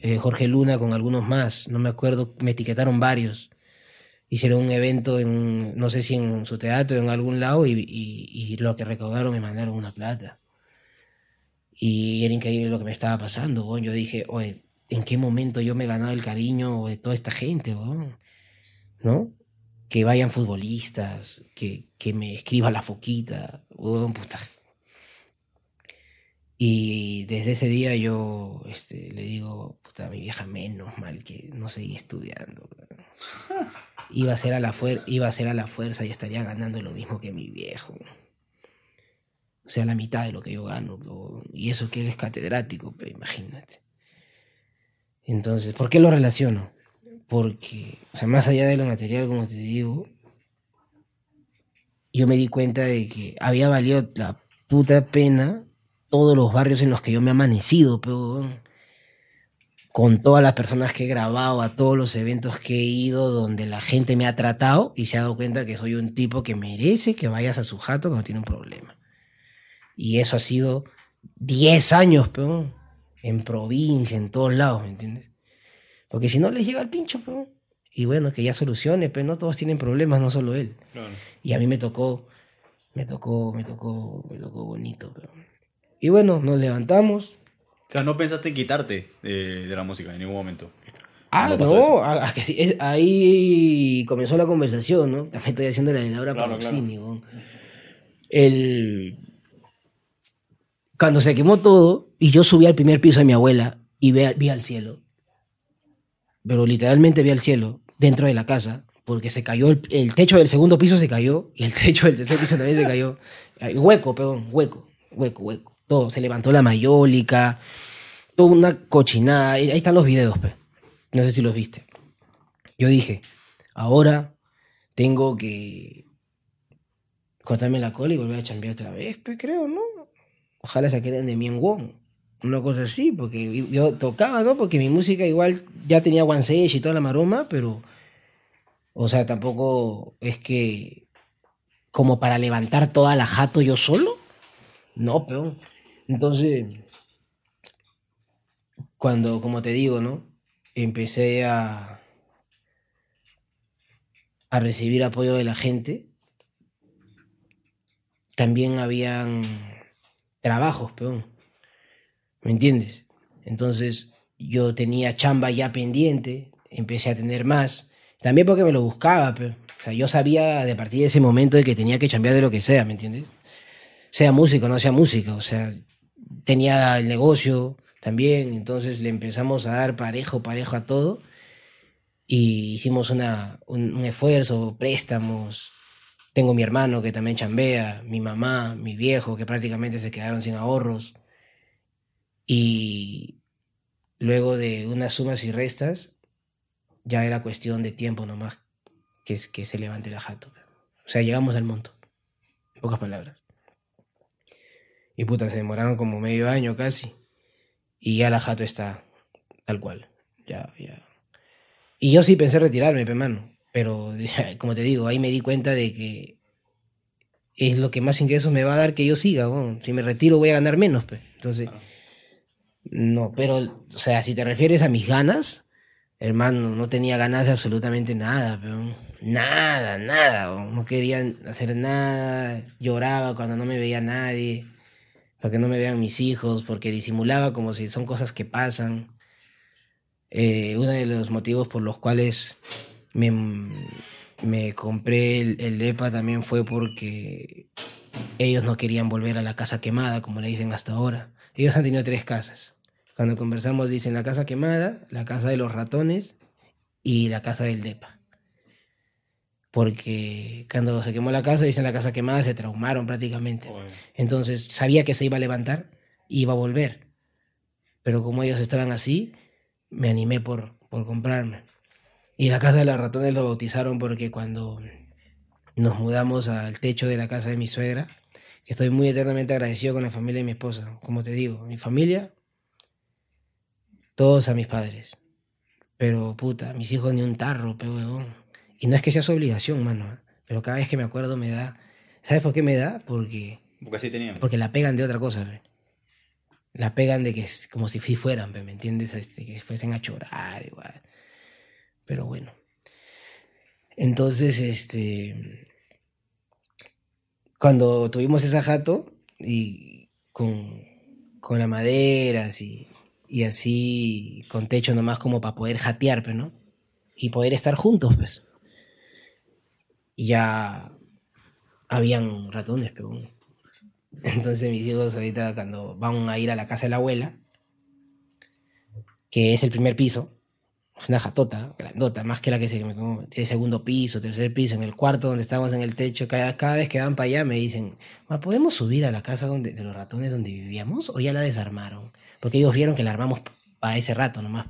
S2: eh, Jorge Luna con algunos más, no me acuerdo, me etiquetaron varios. Hicieron un evento en, no sé si en su teatro, en algún lado, y, lo que recaudaron me mandaron una plata. Y era increíble lo que me estaba pasando. Yo dije, oye, ¿en qué momento yo me he ganado el cariño de toda esta gente, weón? ¿No? Que vayan futbolistas, que, me escriba la foquita, puta. Y desde ese día yo este, le digo, puta, a mi vieja, menos mal que no seguí estudiando. Iba a, ser a la iba a ser a la fuerza y estaría ganando lo mismo que mi viejo. O sea, la mitad de lo que yo gano. po. Y eso que él es catedrático, pero imagínate. Entonces, ¿por qué lo relaciono? Porque, o sea, más allá de lo material, como te digo, yo me di cuenta de que había valido la puta pena todos los barrios en los que yo me he amanecido, pero con todas las personas que he grabado, a todos los eventos que he ido, donde la gente me ha tratado y se ha dado cuenta que soy un tipo que merece que vayas a su jato cuando tiene un problema. Y eso ha sido 10 años, peón, en provincia, en todos lados, ¿me entiendes? Porque si no les llega el pincho, peón. Y bueno, que ya solucione, pero no todos tienen problemas, no solo él.
S1: Claro.
S2: Y a mí me tocó, me tocó, me tocó, me tocó bonito, pero... Y bueno, nos levantamos.
S1: O sea, no pensaste en quitarte de, de la música en ningún momento.
S2: Ah,
S1: ¿Cuándo pasó
S2: no, ah, ah, que sí, es- ahí comenzó la conversación, ¿no? También estoy haciendo la de Laura
S1: Claro,
S2: Pausini. El... Cuando se quemó todo y yo subí al primer piso de mi abuela y ve- vi al cielo, pero literalmente vi al cielo dentro de la casa, porque se cayó, el, el techo del segundo piso se cayó y el techo del tercer piso también se cayó. Ay, Hueco, perdón, hueco, hueco, hueco. Todo, se levantó la mayólica, toda una cochinada. Ahí están los videos, pe. no sé si los viste. Yo dije, ahora tengo que cortarme la cola y volver a chambear otra vez, pues creo, ¿no? Ojalá se queden de mí en Wong. Una cosa así, porque yo tocaba, ¿no? Porque mi música igual ya tenía One Sage y toda la maroma, pero. O sea, tampoco es que. Como para levantar toda la jato yo solo. No, peón. Entonces. Cuando, como te digo, ¿no? Empecé a. a recibir apoyo de la gente. También habían trabajos, peón. ¿Me entiendes? Entonces yo tenía chamba ya pendiente, empecé a tener más. También porque me lo buscaba, pero, o sea, yo sabía de partir de ese momento de que tenía que chambear de lo que sea, ¿me entiendes? Sea música o no sea música, o sea, tenía el negocio también, entonces le empezamos a dar parejo, parejo a todo y hicimos una, un, un esfuerzo, préstamos. Tengo mi hermano que también chambea, mi mamá, mi viejo que prácticamente se quedaron sin ahorros. Y luego de unas sumas y restas, ya era cuestión de tiempo nomás que, es- que se levante la jato. O sea, llegamos al monto. En pocas palabras. Y puta, se demoraron como medio año casi. Y ya la jato está tal cual. Ya, ya. Y yo sí pensé retirarme, pe mano. Pero, como te digo, ahí me di cuenta de que es lo que más ingresos me va a dar que yo siga. weón. Si me retiro voy a ganar menos, pe. Entonces, no, pero, o sea, si te refieres a mis ganas, hermano, no tenía ganas de absolutamente nada, peón. Nada, nada, no quería hacer nada, lloraba cuando no me veía nadie, para que no me vean mis hijos, porque disimulaba como si son cosas que pasan. Eh, uno de los motivos por los cuales me, me compré el, el DEPA también fue porque ellos no querían volver a la casa quemada, como le dicen hasta ahora. Ellos han tenido tres casas. Cuando conversamos dicen la casa quemada, la casa de los ratones y la casa del DEPA. Porque cuando se quemó la casa, dicen la casa quemada, se traumaron prácticamente. Entonces sabía que se iba a levantar y iba a volver. Pero como ellos estaban así, me animé por, por comprarme. Y la casa de los ratones lo bautizaron porque cuando nos mudamos al techo de la casa de mi suegra, estoy muy eternamente agradecido con la familia de mi esposa. Como te digo, mi familia, todos a mis padres. Pero puta, mis hijos ni un tarro, pe huevón. Y no es que sea su obligación, mano. ¿eh? Pero cada vez que me acuerdo me da. ¿Sabes por qué me da? Porque,
S1: Porque así teníamos.
S2: porque la pegan de otra cosa, pe. La pegan de que es como si fueran, pe, ¿me entiendes? Este, que fuesen a chorar, igual. Pero bueno. Entonces, este. Cuando tuvimos esa jato y con, con la madera así, y así con techo nomás como para poder jatear, pues, ¿no? Y poder estar juntos, pues. Ya habían ratones, pero entonces mis hijos ahorita cuando van a ir a la casa de la abuela, que es el primer piso, es una jatota, grandota, más que la que se me como, tiene segundo piso, tercer piso, en el cuarto donde estamos en el techo, cada, cada vez que van para allá me dicen, "Ma, ¿podemos subir a la casa donde, de los ratones donde vivíamos o ya la desarmaron? Porque ellos vieron que la armamos para ese rato nomás.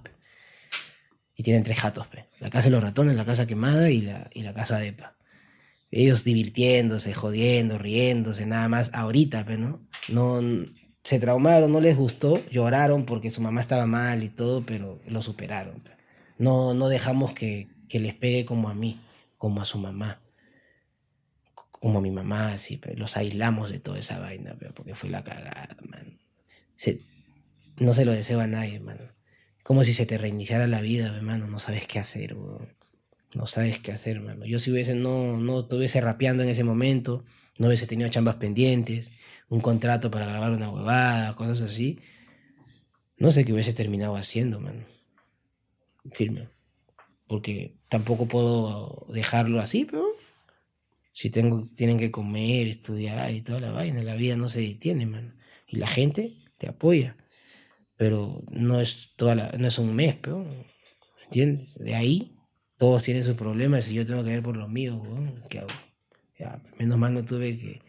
S2: Y tienen tres jatos, la casa de los ratones, la casa quemada y la, y la casa de EPA. Ellos divirtiéndose, jodiendo, riéndose, nada más ahorita, pero no, no se traumaron, no les gustó, lloraron porque su mamá estaba mal y todo, pero lo superaron. pe. No, no dejamos que, que les pegue como a mí, como a su mamá, como a mi mamá, así, pe. los aislamos de toda esa vaina, pe, porque fue la cagada, man. No se lo deseo a nadie, mano. Como si se te reiniciara la vida, hermano, no sabes qué hacer, weón. No sabes qué hacer, mano. Yo si hubiese, no, no estuviese rapeando en ese momento, no hubiese tenido chambas pendientes, un contrato para grabar una huevada, cosas así, no sé qué hubiese terminado haciendo, mano. Firme. Porque tampoco puedo dejarlo así, pero si tengo, tienen que comer, estudiar y toda la vaina, la vida no se detiene, mano. Y la gente te apoya. Pero no es toda la, no es un mes, pero ¿entiendes? De ahí Todos tienen sus problemas y yo tengo que ver por los míos, weón. ¿Qué hago? Ya, menos mal no tuve que,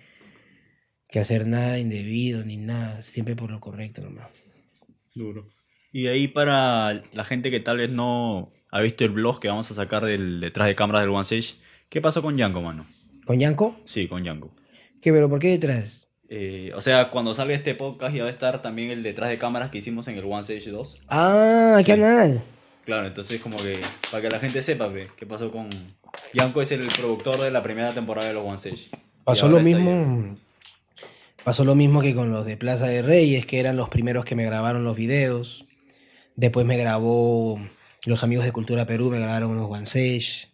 S2: que hacer nada indebido ni nada. Siempre por lo correcto nomás.
S1: Duro. Y ahí para la gente que tal vez no ha visto el blog que vamos a sacar del detrás de cámaras del One Sage, ¿qué pasó con Yanko, mano?
S2: ¿Con Yanko?
S1: Sí, con Yanko.
S2: ¿Qué, pero por qué detrás?
S1: Eh, o sea, cuando salga este podcast ya va a estar también el detrás de cámaras que hicimos en el One Sage 2.
S2: Ah, ¿qué
S1: Sí.
S2: canal?
S1: Claro, entonces como que para que la gente sepa pe, qué pasó con... Yanko es el productor de la primera temporada de los One Sage.
S2: Pasó lo mismo. Pasó lo mismo que con los de Plaza de Reyes, que eran los primeros que me grabaron los videos. Después me grabó los amigos de Cultura Perú, me grabaron unos One Sage.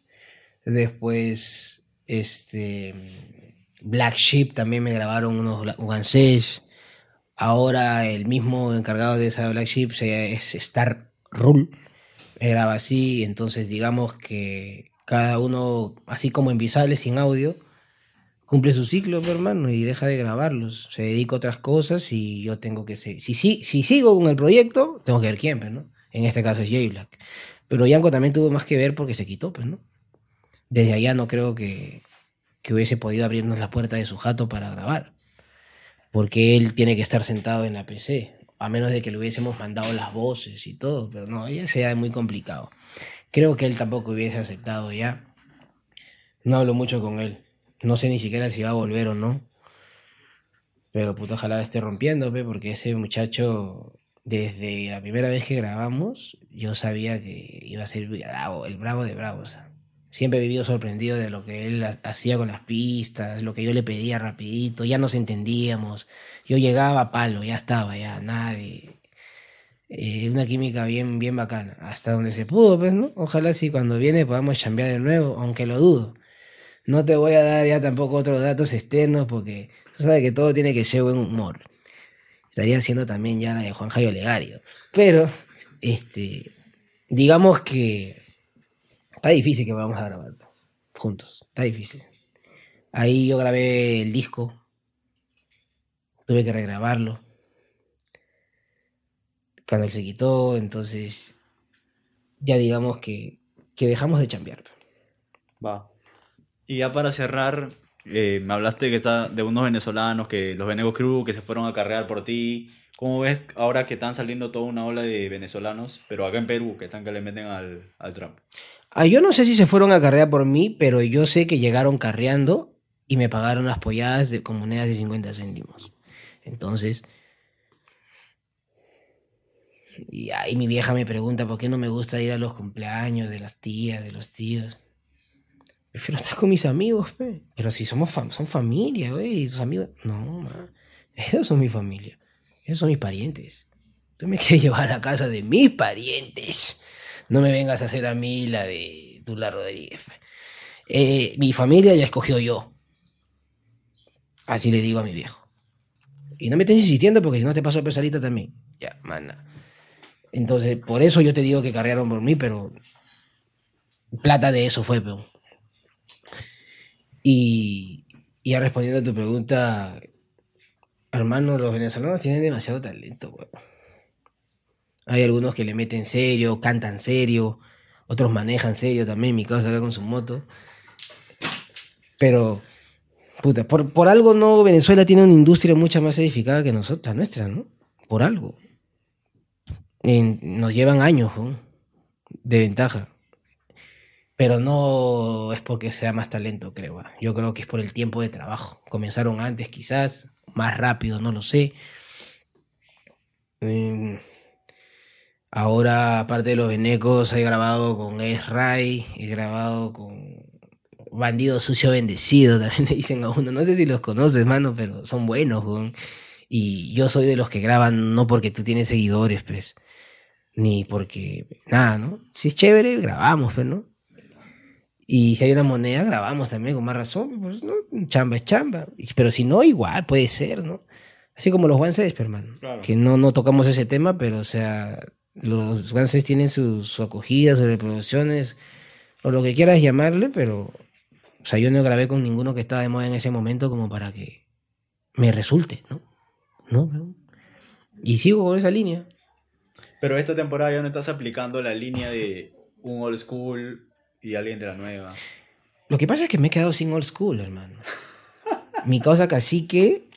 S2: Después, este. Black Sheep también me grabaron unos One Sage. Ahora el mismo encargado de esa Black Sheep es Star Rule. Graba así, entonces digamos que cada uno, así como en Visable sin audio, cumple su ciclo, hermano, y deja de grabarlos. Se dedica a otras cosas y yo tengo que seguir. Si, si, si sigo con el proyecto, tengo que ver quién, pues, ¿no? En este caso es J Black. Pero Yanko también tuvo más que ver porque se quitó, pues, ¿no? Desde allá no creo que, que hubiese podido abrirnos la puerta de su jato para grabar. Porque él tiene que estar sentado en la PC. A menos de que le hubiésemos mandado las voces y todo. Pero no, ya sería muy complicado. Creo que él tampoco hubiese aceptado ya. No hablo mucho con él. No sé ni siquiera si va a volver o no. Pero puta, ojalá esté rompiendo, pe, porque ese muchacho, desde la primera vez que grabamos, yo sabía que iba a ser bravo, el bravo de bravos. Siempre he vivido sorprendido de lo que él ha- hacía con las pistas, lo que yo le pedía rapidito, ya nos entendíamos. Yo llegaba a palo, ya estaba, ya nada de... eh, una química bien, bien bacana, hasta donde se pudo, pues, ¿no? Ojalá si cuando viene podamos chambear de nuevo, aunque lo dudo. No te voy a dar ya tampoco otros datos externos porque tú sabes que todo tiene que ser buen humor. Estaría haciendo también ya la de Juan Jairo Legario. Pero, este, digamos que está difícil que vamos a grabar juntos. Está difícil. Ahí yo grabé el disco. Tuve que regrabarlo. Cuando él se quitó, entonces ya digamos que, que dejamos de chambear.
S1: Va. Y ya para cerrar, eh, me hablaste que está de unos venezolanos, que los Venego Crew, que se fueron a carrear por ti. ¿Cómo ves ahora que están saliendo toda una ola de venezolanos, pero acá en Perú, que están que le meten al, al trap?
S2: Ah, yo no sé si se fueron a carrear por mí, pero yo sé que llegaron carreando y me pagaron las polladas de, con monedas de 50 céntimos. Entonces, y ahí mi vieja me pregunta por qué no me gusta ir a los cumpleaños de las tías, de los tíos. Prefiero estar con mis amigos, pe. pero si somos fam son familia, güey, sus amigos. No, ma. Esos son mi familia. Esos son mis parientes. Tú me quieres llevar a la casa de mis parientes. No me vengas a hacer a mí la de Tula Rodríguez. Eh, mi familia ya escogió yo. Así le digo a mi viejo. Y no me estés insistiendo porque si no te paso pesadita también. Ya, mana. Entonces, por eso yo te digo que cargaron por mí, pero plata de eso fue, peón. Y ya respondiendo a tu pregunta, hermano, los venezolanos tienen demasiado talento, weón. Hay algunos que le meten serio, cantan serio, otros manejan serio también, mi causa acá con su moto. Pero, puta, por, algo no Venezuela tiene una industria mucho más edificada que nosotros, la nuestra, ¿no? Por algo. Nos llevan años ¿no? de ventaja. Pero no es porque sea más talento, creo. Yo creo que es por el tiempo de trabajo. Comenzaron antes, quizás, más rápido, no lo sé. Em, ahora, aparte de los venecos, he grabado con S-Ray, he grabado con Bandido Sucio Bendecido, también le dicen a uno. No sé si los conoces, mano, pero son buenos. Y yo soy de los que graban no porque tú tienes seguidores, pues. Ni porque. Nada, ¿no? Si es chévere, grabamos, pues, ¿no? Y si hay una moneda, grabamos también, con más razón. Pues, ¿no? Chamba es chamba. Pero si no, igual, puede ser, ¿no? Así como los One Sage, hermano.
S1: Claro.
S2: Que no, no tocamos ese tema, pero, o sea, los Sage tienen su, su acogida, sus reproducciones, o lo que quieras llamarle, pero. O sea, yo no grabé con ninguno que estaba de moda en ese momento como para que me resulte, ¿no? ¿No? Pero- Y sigo con esa línea.
S1: Pero esta temporada ya no estás aplicando la línea de un old school y alguien de la nueva.
S2: Lo que pasa es que me he quedado sin old school, hermano. Mi causa cacique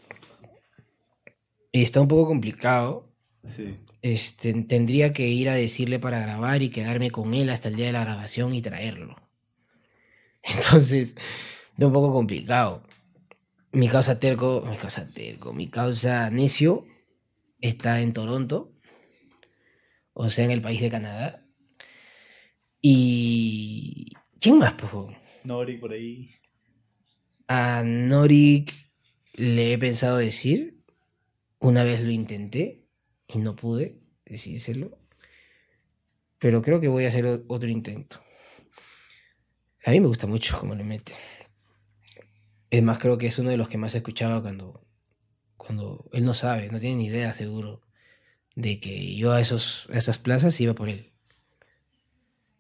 S2: está un poco complicado.
S1: Sí.
S2: Este, tendría que ir a decirle para grabar y quedarme con él hasta el día de la grabación y traerlo. Entonces, es un poco complicado. Mi causa terco, mi causa terco, mi causa necio está en Toronto, o sea, en el país de Canadá. Y. ¿Quién más, po?
S1: Nori por ahí.
S2: A Norik le he pensado decir. Una vez lo intenté y no pude decírselo. Pero creo que voy a hacer otro intento. A mí me gusta mucho cómo le mete. Es más, creo que es uno de los que más escuchaba cuando, cuando él no sabe, no tiene ni idea seguro de que yo a, esos, esas plazas iba por él.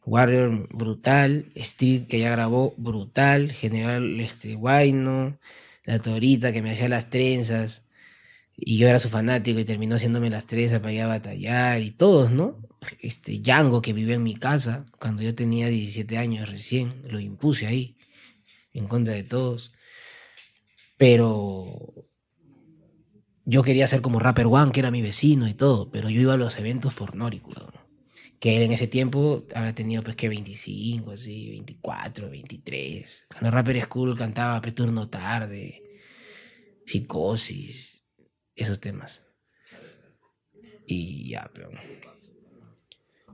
S2: Warrior brutal, Street que ya grabó brutal, General este, Guayno, la Torita que me hacía las trenzas y yo era su fanático y terminó haciéndome las trenzas para ir a batallar y todos, ¿no? Este Django que vivió en mi casa cuando yo tenía 17 años recién, lo impuse ahí en contra de todos. Pero yo quería ser como Rapper One, que era mi vecino y todo, pero yo iba a los eventos por Nori, weón. Que él en ese tiempo había tenido pues que 25, así, 24, 23. Cuando Rapper School cantaba pues, Turno Tarde, Psicosis, esos temas. Y ya, pero...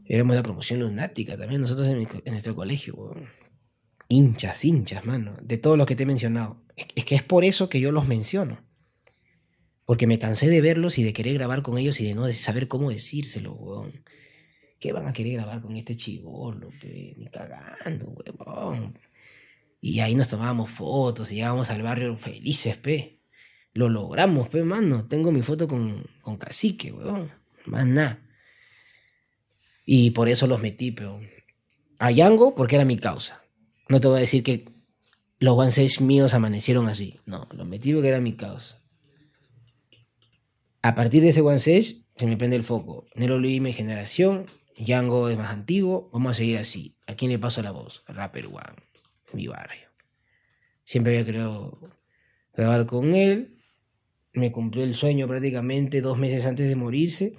S2: Éramos la promoción lunática también, nosotros en, nuestro colegio, weón. Hinchas, hinchas, mano, de todos los que te he mencionado. Es, que es por eso que yo los menciono. Porque me cansé de verlos y de querer grabar con ellos y de no saber cómo decírselo, weón. ¿Qué van a querer grabar con este chivolo? Ni cagando, weón. Y ahí nos tomábamos fotos y llegábamos al barrio felices, pe. Lo logramos, pe, mano. Tengo mi foto con, con cacique, weón. Más nada. Y por eso los metí, pero. A Yango, porque era mi causa. No te voy a decir que los One Sage míos amanecieron así. No, los metí porque era mi causa. A partir de ese One se me prende el foco. Nero Luis, mi generación. Yango es más antiguo. Vamos a seguir así. ¿A quién le paso la voz? Rapper One, mi barrio. Siempre había querido grabar con él. Me cumplió el sueño prácticamente dos meses antes de morirse.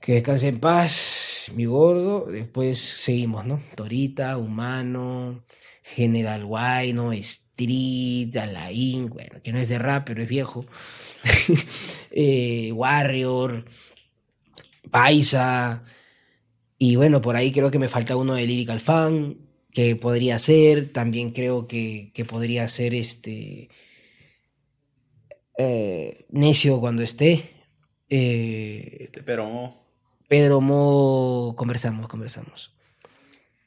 S2: Que descanse en paz, mi gordo. Después seguimos, ¿no? Torita, Humano, General Guayno, Street, Alain, bueno, que no es de rap, pero es viejo. Eh, Warrior, Paisa. Y bueno, por ahí creo que me falta uno de Lyrical Fan, que podría ser. También creo que, que podría ser este. Eh, Necio cuando esté. Eh,
S1: Este, pero no.
S2: Pedro Mo, conversamos, conversamos.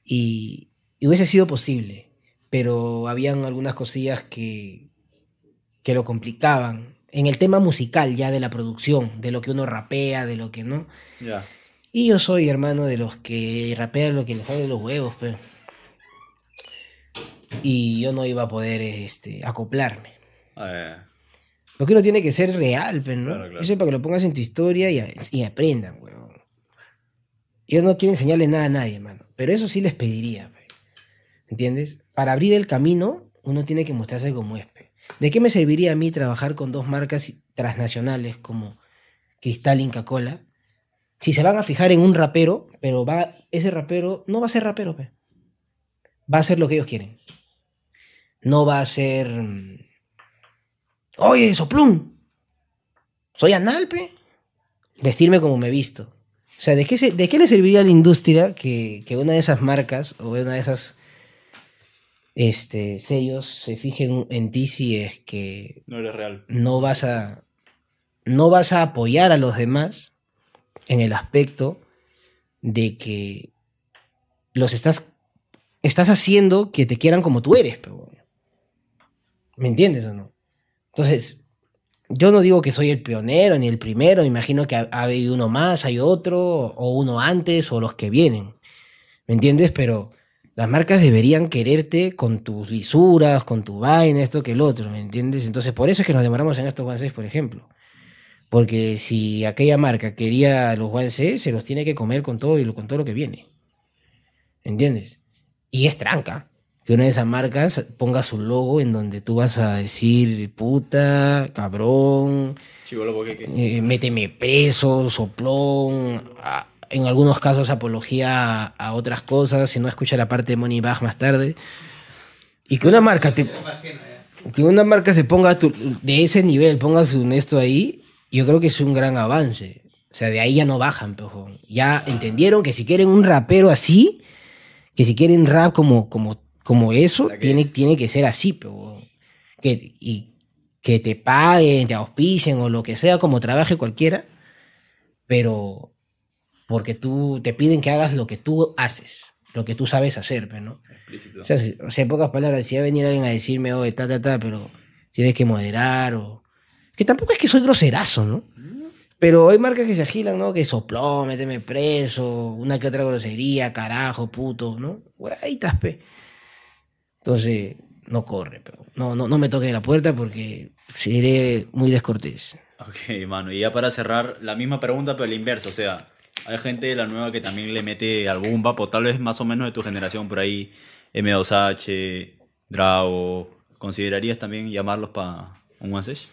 S2: Y, y hubiese sido posible, pero habían algunas cosillas que, que lo complicaban. En el tema musical ya de la producción, de lo que uno rapea, de lo que no.
S1: Ya.
S2: Y yo soy hermano de los que rapean lo que les sale de los huevos, pues. Y yo no iba a poder este, acoplarme.
S1: Eh,
S2: Lo que uno tiene que ser real, pues, ¿no?
S1: Claro, claro.
S2: Eso es para que lo pongas en tu historia y, aprendan, weón. Yo no quiero enseñarle nada a nadie, mano. Pero eso sí les pediría, pe. ¿entiendes? Para abrir el camino, uno tiene que mostrarse como es, pe. ¿De qué me serviría a mí trabajar con dos marcas transnacionales como Cristal Inca Cola? Si se van a fijar en un rapero, pero va, ese rapero no va a ser rapero, pe. Va a ser lo que ellos quieren. No va a ser... Oye, soplum. Soy analpe. Vestirme como me he visto. O sea, ¿de qué, se- ¿de qué le serviría a la industria que, que una de esas marcas o una de esas este, sellos se fijen en ti si es que
S1: no eres real.
S2: no vas a no vas a apoyar a los demás en el aspecto de que los estás estás haciendo que te quieran como tú eres, pero. ¿me entiendes o no? Entonces, yo no digo que soy el pionero ni el primero, me imagino que ha, ha habido uno más, hay otro, o uno antes, o los que vienen. ¿Me entiendes? Pero las marcas deberían quererte con tus lisuras, con tu vaina, esto que el otro, ¿me entiendes? Entonces, por eso es que nos demoramos en estos Six, por ejemplo. Porque si aquella marca quería los Six, se los tiene que comer con todo y con todo lo que viene. ¿Entiendes? Y es tranca. Que una de esas marcas ponga su logo en donde tú vas a decir puta, cabrón, eh, méteme preso, soplón, a- en algunos casos apología a, a otras cosas, si no escucha la parte de Moneybag más tarde. Y que una marca te, que una marca se ponga tu- de ese nivel, ponga su esto ahí, yo creo que es un gran avance. O sea, de ahí ya no bajan, pejo. Ya entendieron que si quieren un rapero así, que si quieren rap como, como, como eso, tiene,
S1: es.
S2: tiene que ser así, pejo. Que, y que te paguen, te auspicien o lo que sea, como trabaje cualquiera, pero porque tú te piden que hagas lo que tú haces, lo que tú sabes hacer, pues, ¿no?
S1: Explícito.
S2: O sea, o sea, en pocas palabras, si va a venir alguien a decirme, oye, ta, ta, ta, pero tienes que moderar o... Que tampoco es que soy groserazo, ¿no? Pero hay marcas que se agilan, ¿no? Que sopló, méteme preso, una que otra grosería, carajo, puto, ¿no? Güey, ahí estás, pe. Entonces, no corre, pero no, no, no me toque la puerta porque seré muy descortés.
S1: Ok, mano, y ya para cerrar, la misma pregunta, pero la inversa. O sea, hay gente de la nueva que también le mete algún vapo, tal vez más o menos de tu generación, por ahí, M2H, Drago. ¿Considerarías también llamarlos para un one session?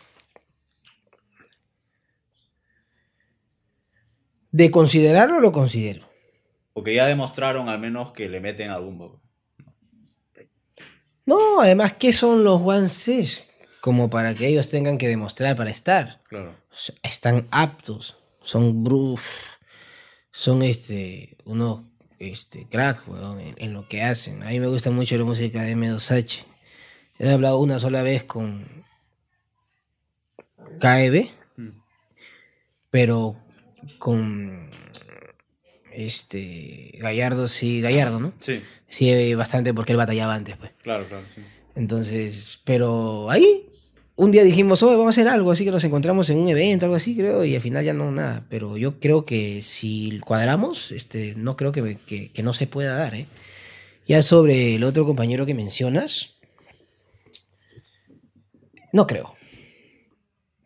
S2: De considerarlo, lo considero.
S1: Porque ya demostraron al menos que le meten algún vapo.
S2: No, además, ¿qué son los One? Como para que ellos tengan que demostrar para estar.
S1: Claro.
S2: Están aptos, son bruf, son este, unos este, crack, weón, en, en lo que hacen. A mí me gusta mucho la música de M2H. He hablado una sola vez con KEB,
S1: Mm.
S2: pero con este Gallardo sí, Gallardo, ¿no?
S1: Sí,
S2: Sí, bastante porque él batallaba antes, pues.
S1: claro, claro. sí.
S2: Entonces, pero ahí un día dijimos, oye, vamos a hacer algo, así que nos encontramos en un evento, algo así, creo, y al final ya no nada. Pero yo creo que si cuadramos, este, no creo que, que, que no se pueda dar, ¿eh? Ya sobre el otro compañero que mencionas, no creo.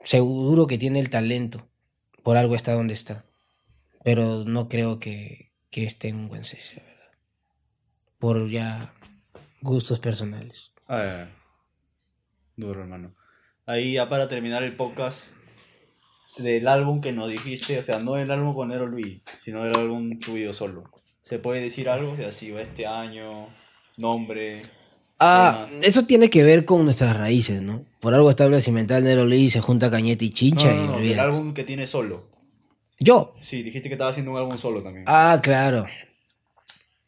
S2: Seguro que tiene el talento, por algo está donde está. Pero no creo que, que esté en un buen verdad. Por ya gustos personales.
S1: Ah, duro, hermano. Ahí ya para terminar el podcast del álbum que nos dijiste, o sea, no el álbum con Nero Luis, sino el álbum tuyo solo. ¿Se puede decir algo? O sea, si va este año, nombre.
S2: Ah,
S1: temas.
S2: eso tiene que ver con nuestras raíces, ¿no? Por algo estable cimental Nero Lee se junta Cañete y Chincha
S1: No,
S2: y
S1: no, el álbum que tiene solo.
S2: Yo.
S1: Sí, dijiste que estaba haciendo un álbum solo también.
S2: Ah, claro.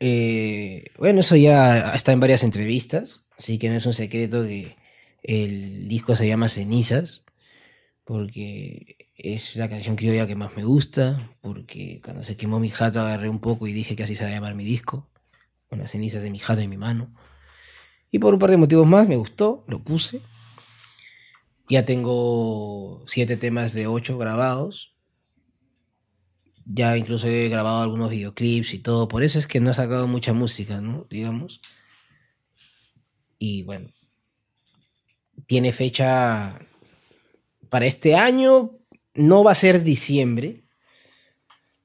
S2: Eh, bueno, eso ya está en varias entrevistas, así que no es un secreto que el disco se llama Cenizas, porque es la canción criolla que más me gusta, porque cuando se quemó mi jato agarré un poco y dije que así se va a llamar mi disco, con las cenizas de mi jato en mi mano. Y por un par de motivos más me gustó, lo puse. Ya tengo siete temas de ocho grabados. Ya incluso he grabado algunos videoclips y todo. Por eso es que no he sacado mucha música, ¿no? Digamos. Y bueno. Tiene fecha para este año. No va a ser diciembre.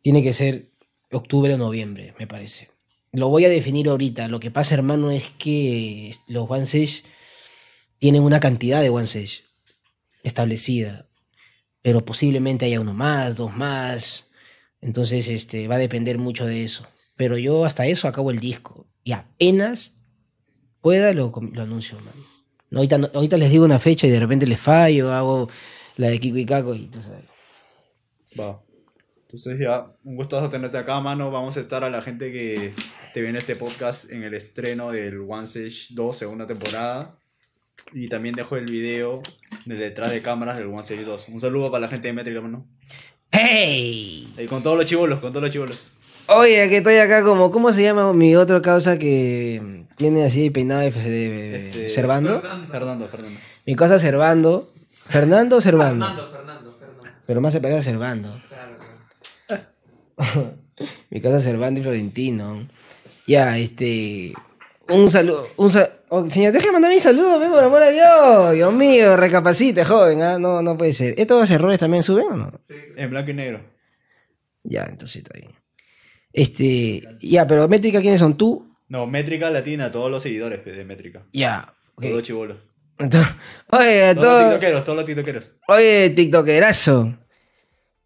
S2: Tiene que ser octubre o noviembre, me parece. Lo voy a definir ahorita. Lo que pasa, hermano, es que los One Sage tienen una cantidad de One Sage establecida. Pero posiblemente haya uno más, dos más. Entonces, este, va a depender mucho de eso. Pero yo hasta eso acabo el disco. Y apenas pueda lo, lo anuncio, man. Ahorita, ahorita les digo una fecha y de repente les fallo, hago la de Kiko y Caco y tú sabes.
S1: Va. Entonces ya, un gustazo tenerte acá, mano. Vamos a estar a la gente que te viene este podcast en el estreno del One Sage 2, segunda temporada. Y también dejo el video de detrás de cámaras del One Sage 2. Un saludo para la gente de Métrica, mano.
S2: ¡Hey!
S1: Y con todos los chivolos, con todos los chivolos.
S2: Oye, que estoy acá como, ¿cómo se llama mi otra causa que tiene así peinado de, de-
S1: Este,
S2: Servando?
S1: Fernando, Fernando.
S2: Mi cosa Servando. ¿Fernando o Servando?
S3: Fernando, Fernando, Fernando.
S2: Pero más se parece a Servando.
S3: Claro, claro.
S2: Mi casa Cervando y Florentino. Ya, este. Un saludo. Un sa- oh, señor, déjame mandar mi saludo, ve, por amor a Dios. Dios mío, recapacite, joven. ¿ah? No, no puede ser. ¿Estos errores también suben o no?
S1: En blanco y negro.
S2: Ya, entonces está bien. Este. Ya, pero métrica, ¿quiénes son tú?
S1: No, Métrica Latina, todos los seguidores pe, de Métrica.
S2: Ya. ok.
S1: Todos.
S2: Entonces, Oye, a
S1: Todos los
S2: todos.
S1: tiktokeros, todos los tiktokeros.
S2: Oye, tiktokerazo.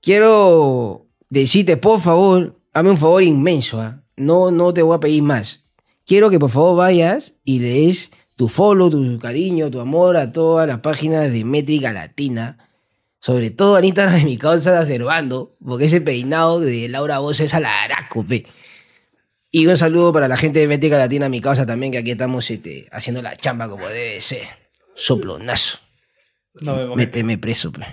S2: Quiero decirte, por favor, hazme un favor inmenso. ¿ah? No, no te voy a pedir más. Quiero que por favor vayas y le des tu follow, tu cariño, tu amor a todas las páginas de Métrica Latina. Sobre todo al Instagram de mi causa Cervando, porque ese peinado de Laura Voz es alaraco, pe. Y un saludo para la gente de Métrica Latina, mi causa también, que aquí estamos este, haciendo la chamba como debe ser. Soplonazo.
S1: Gente.
S2: Méteme preso, pe.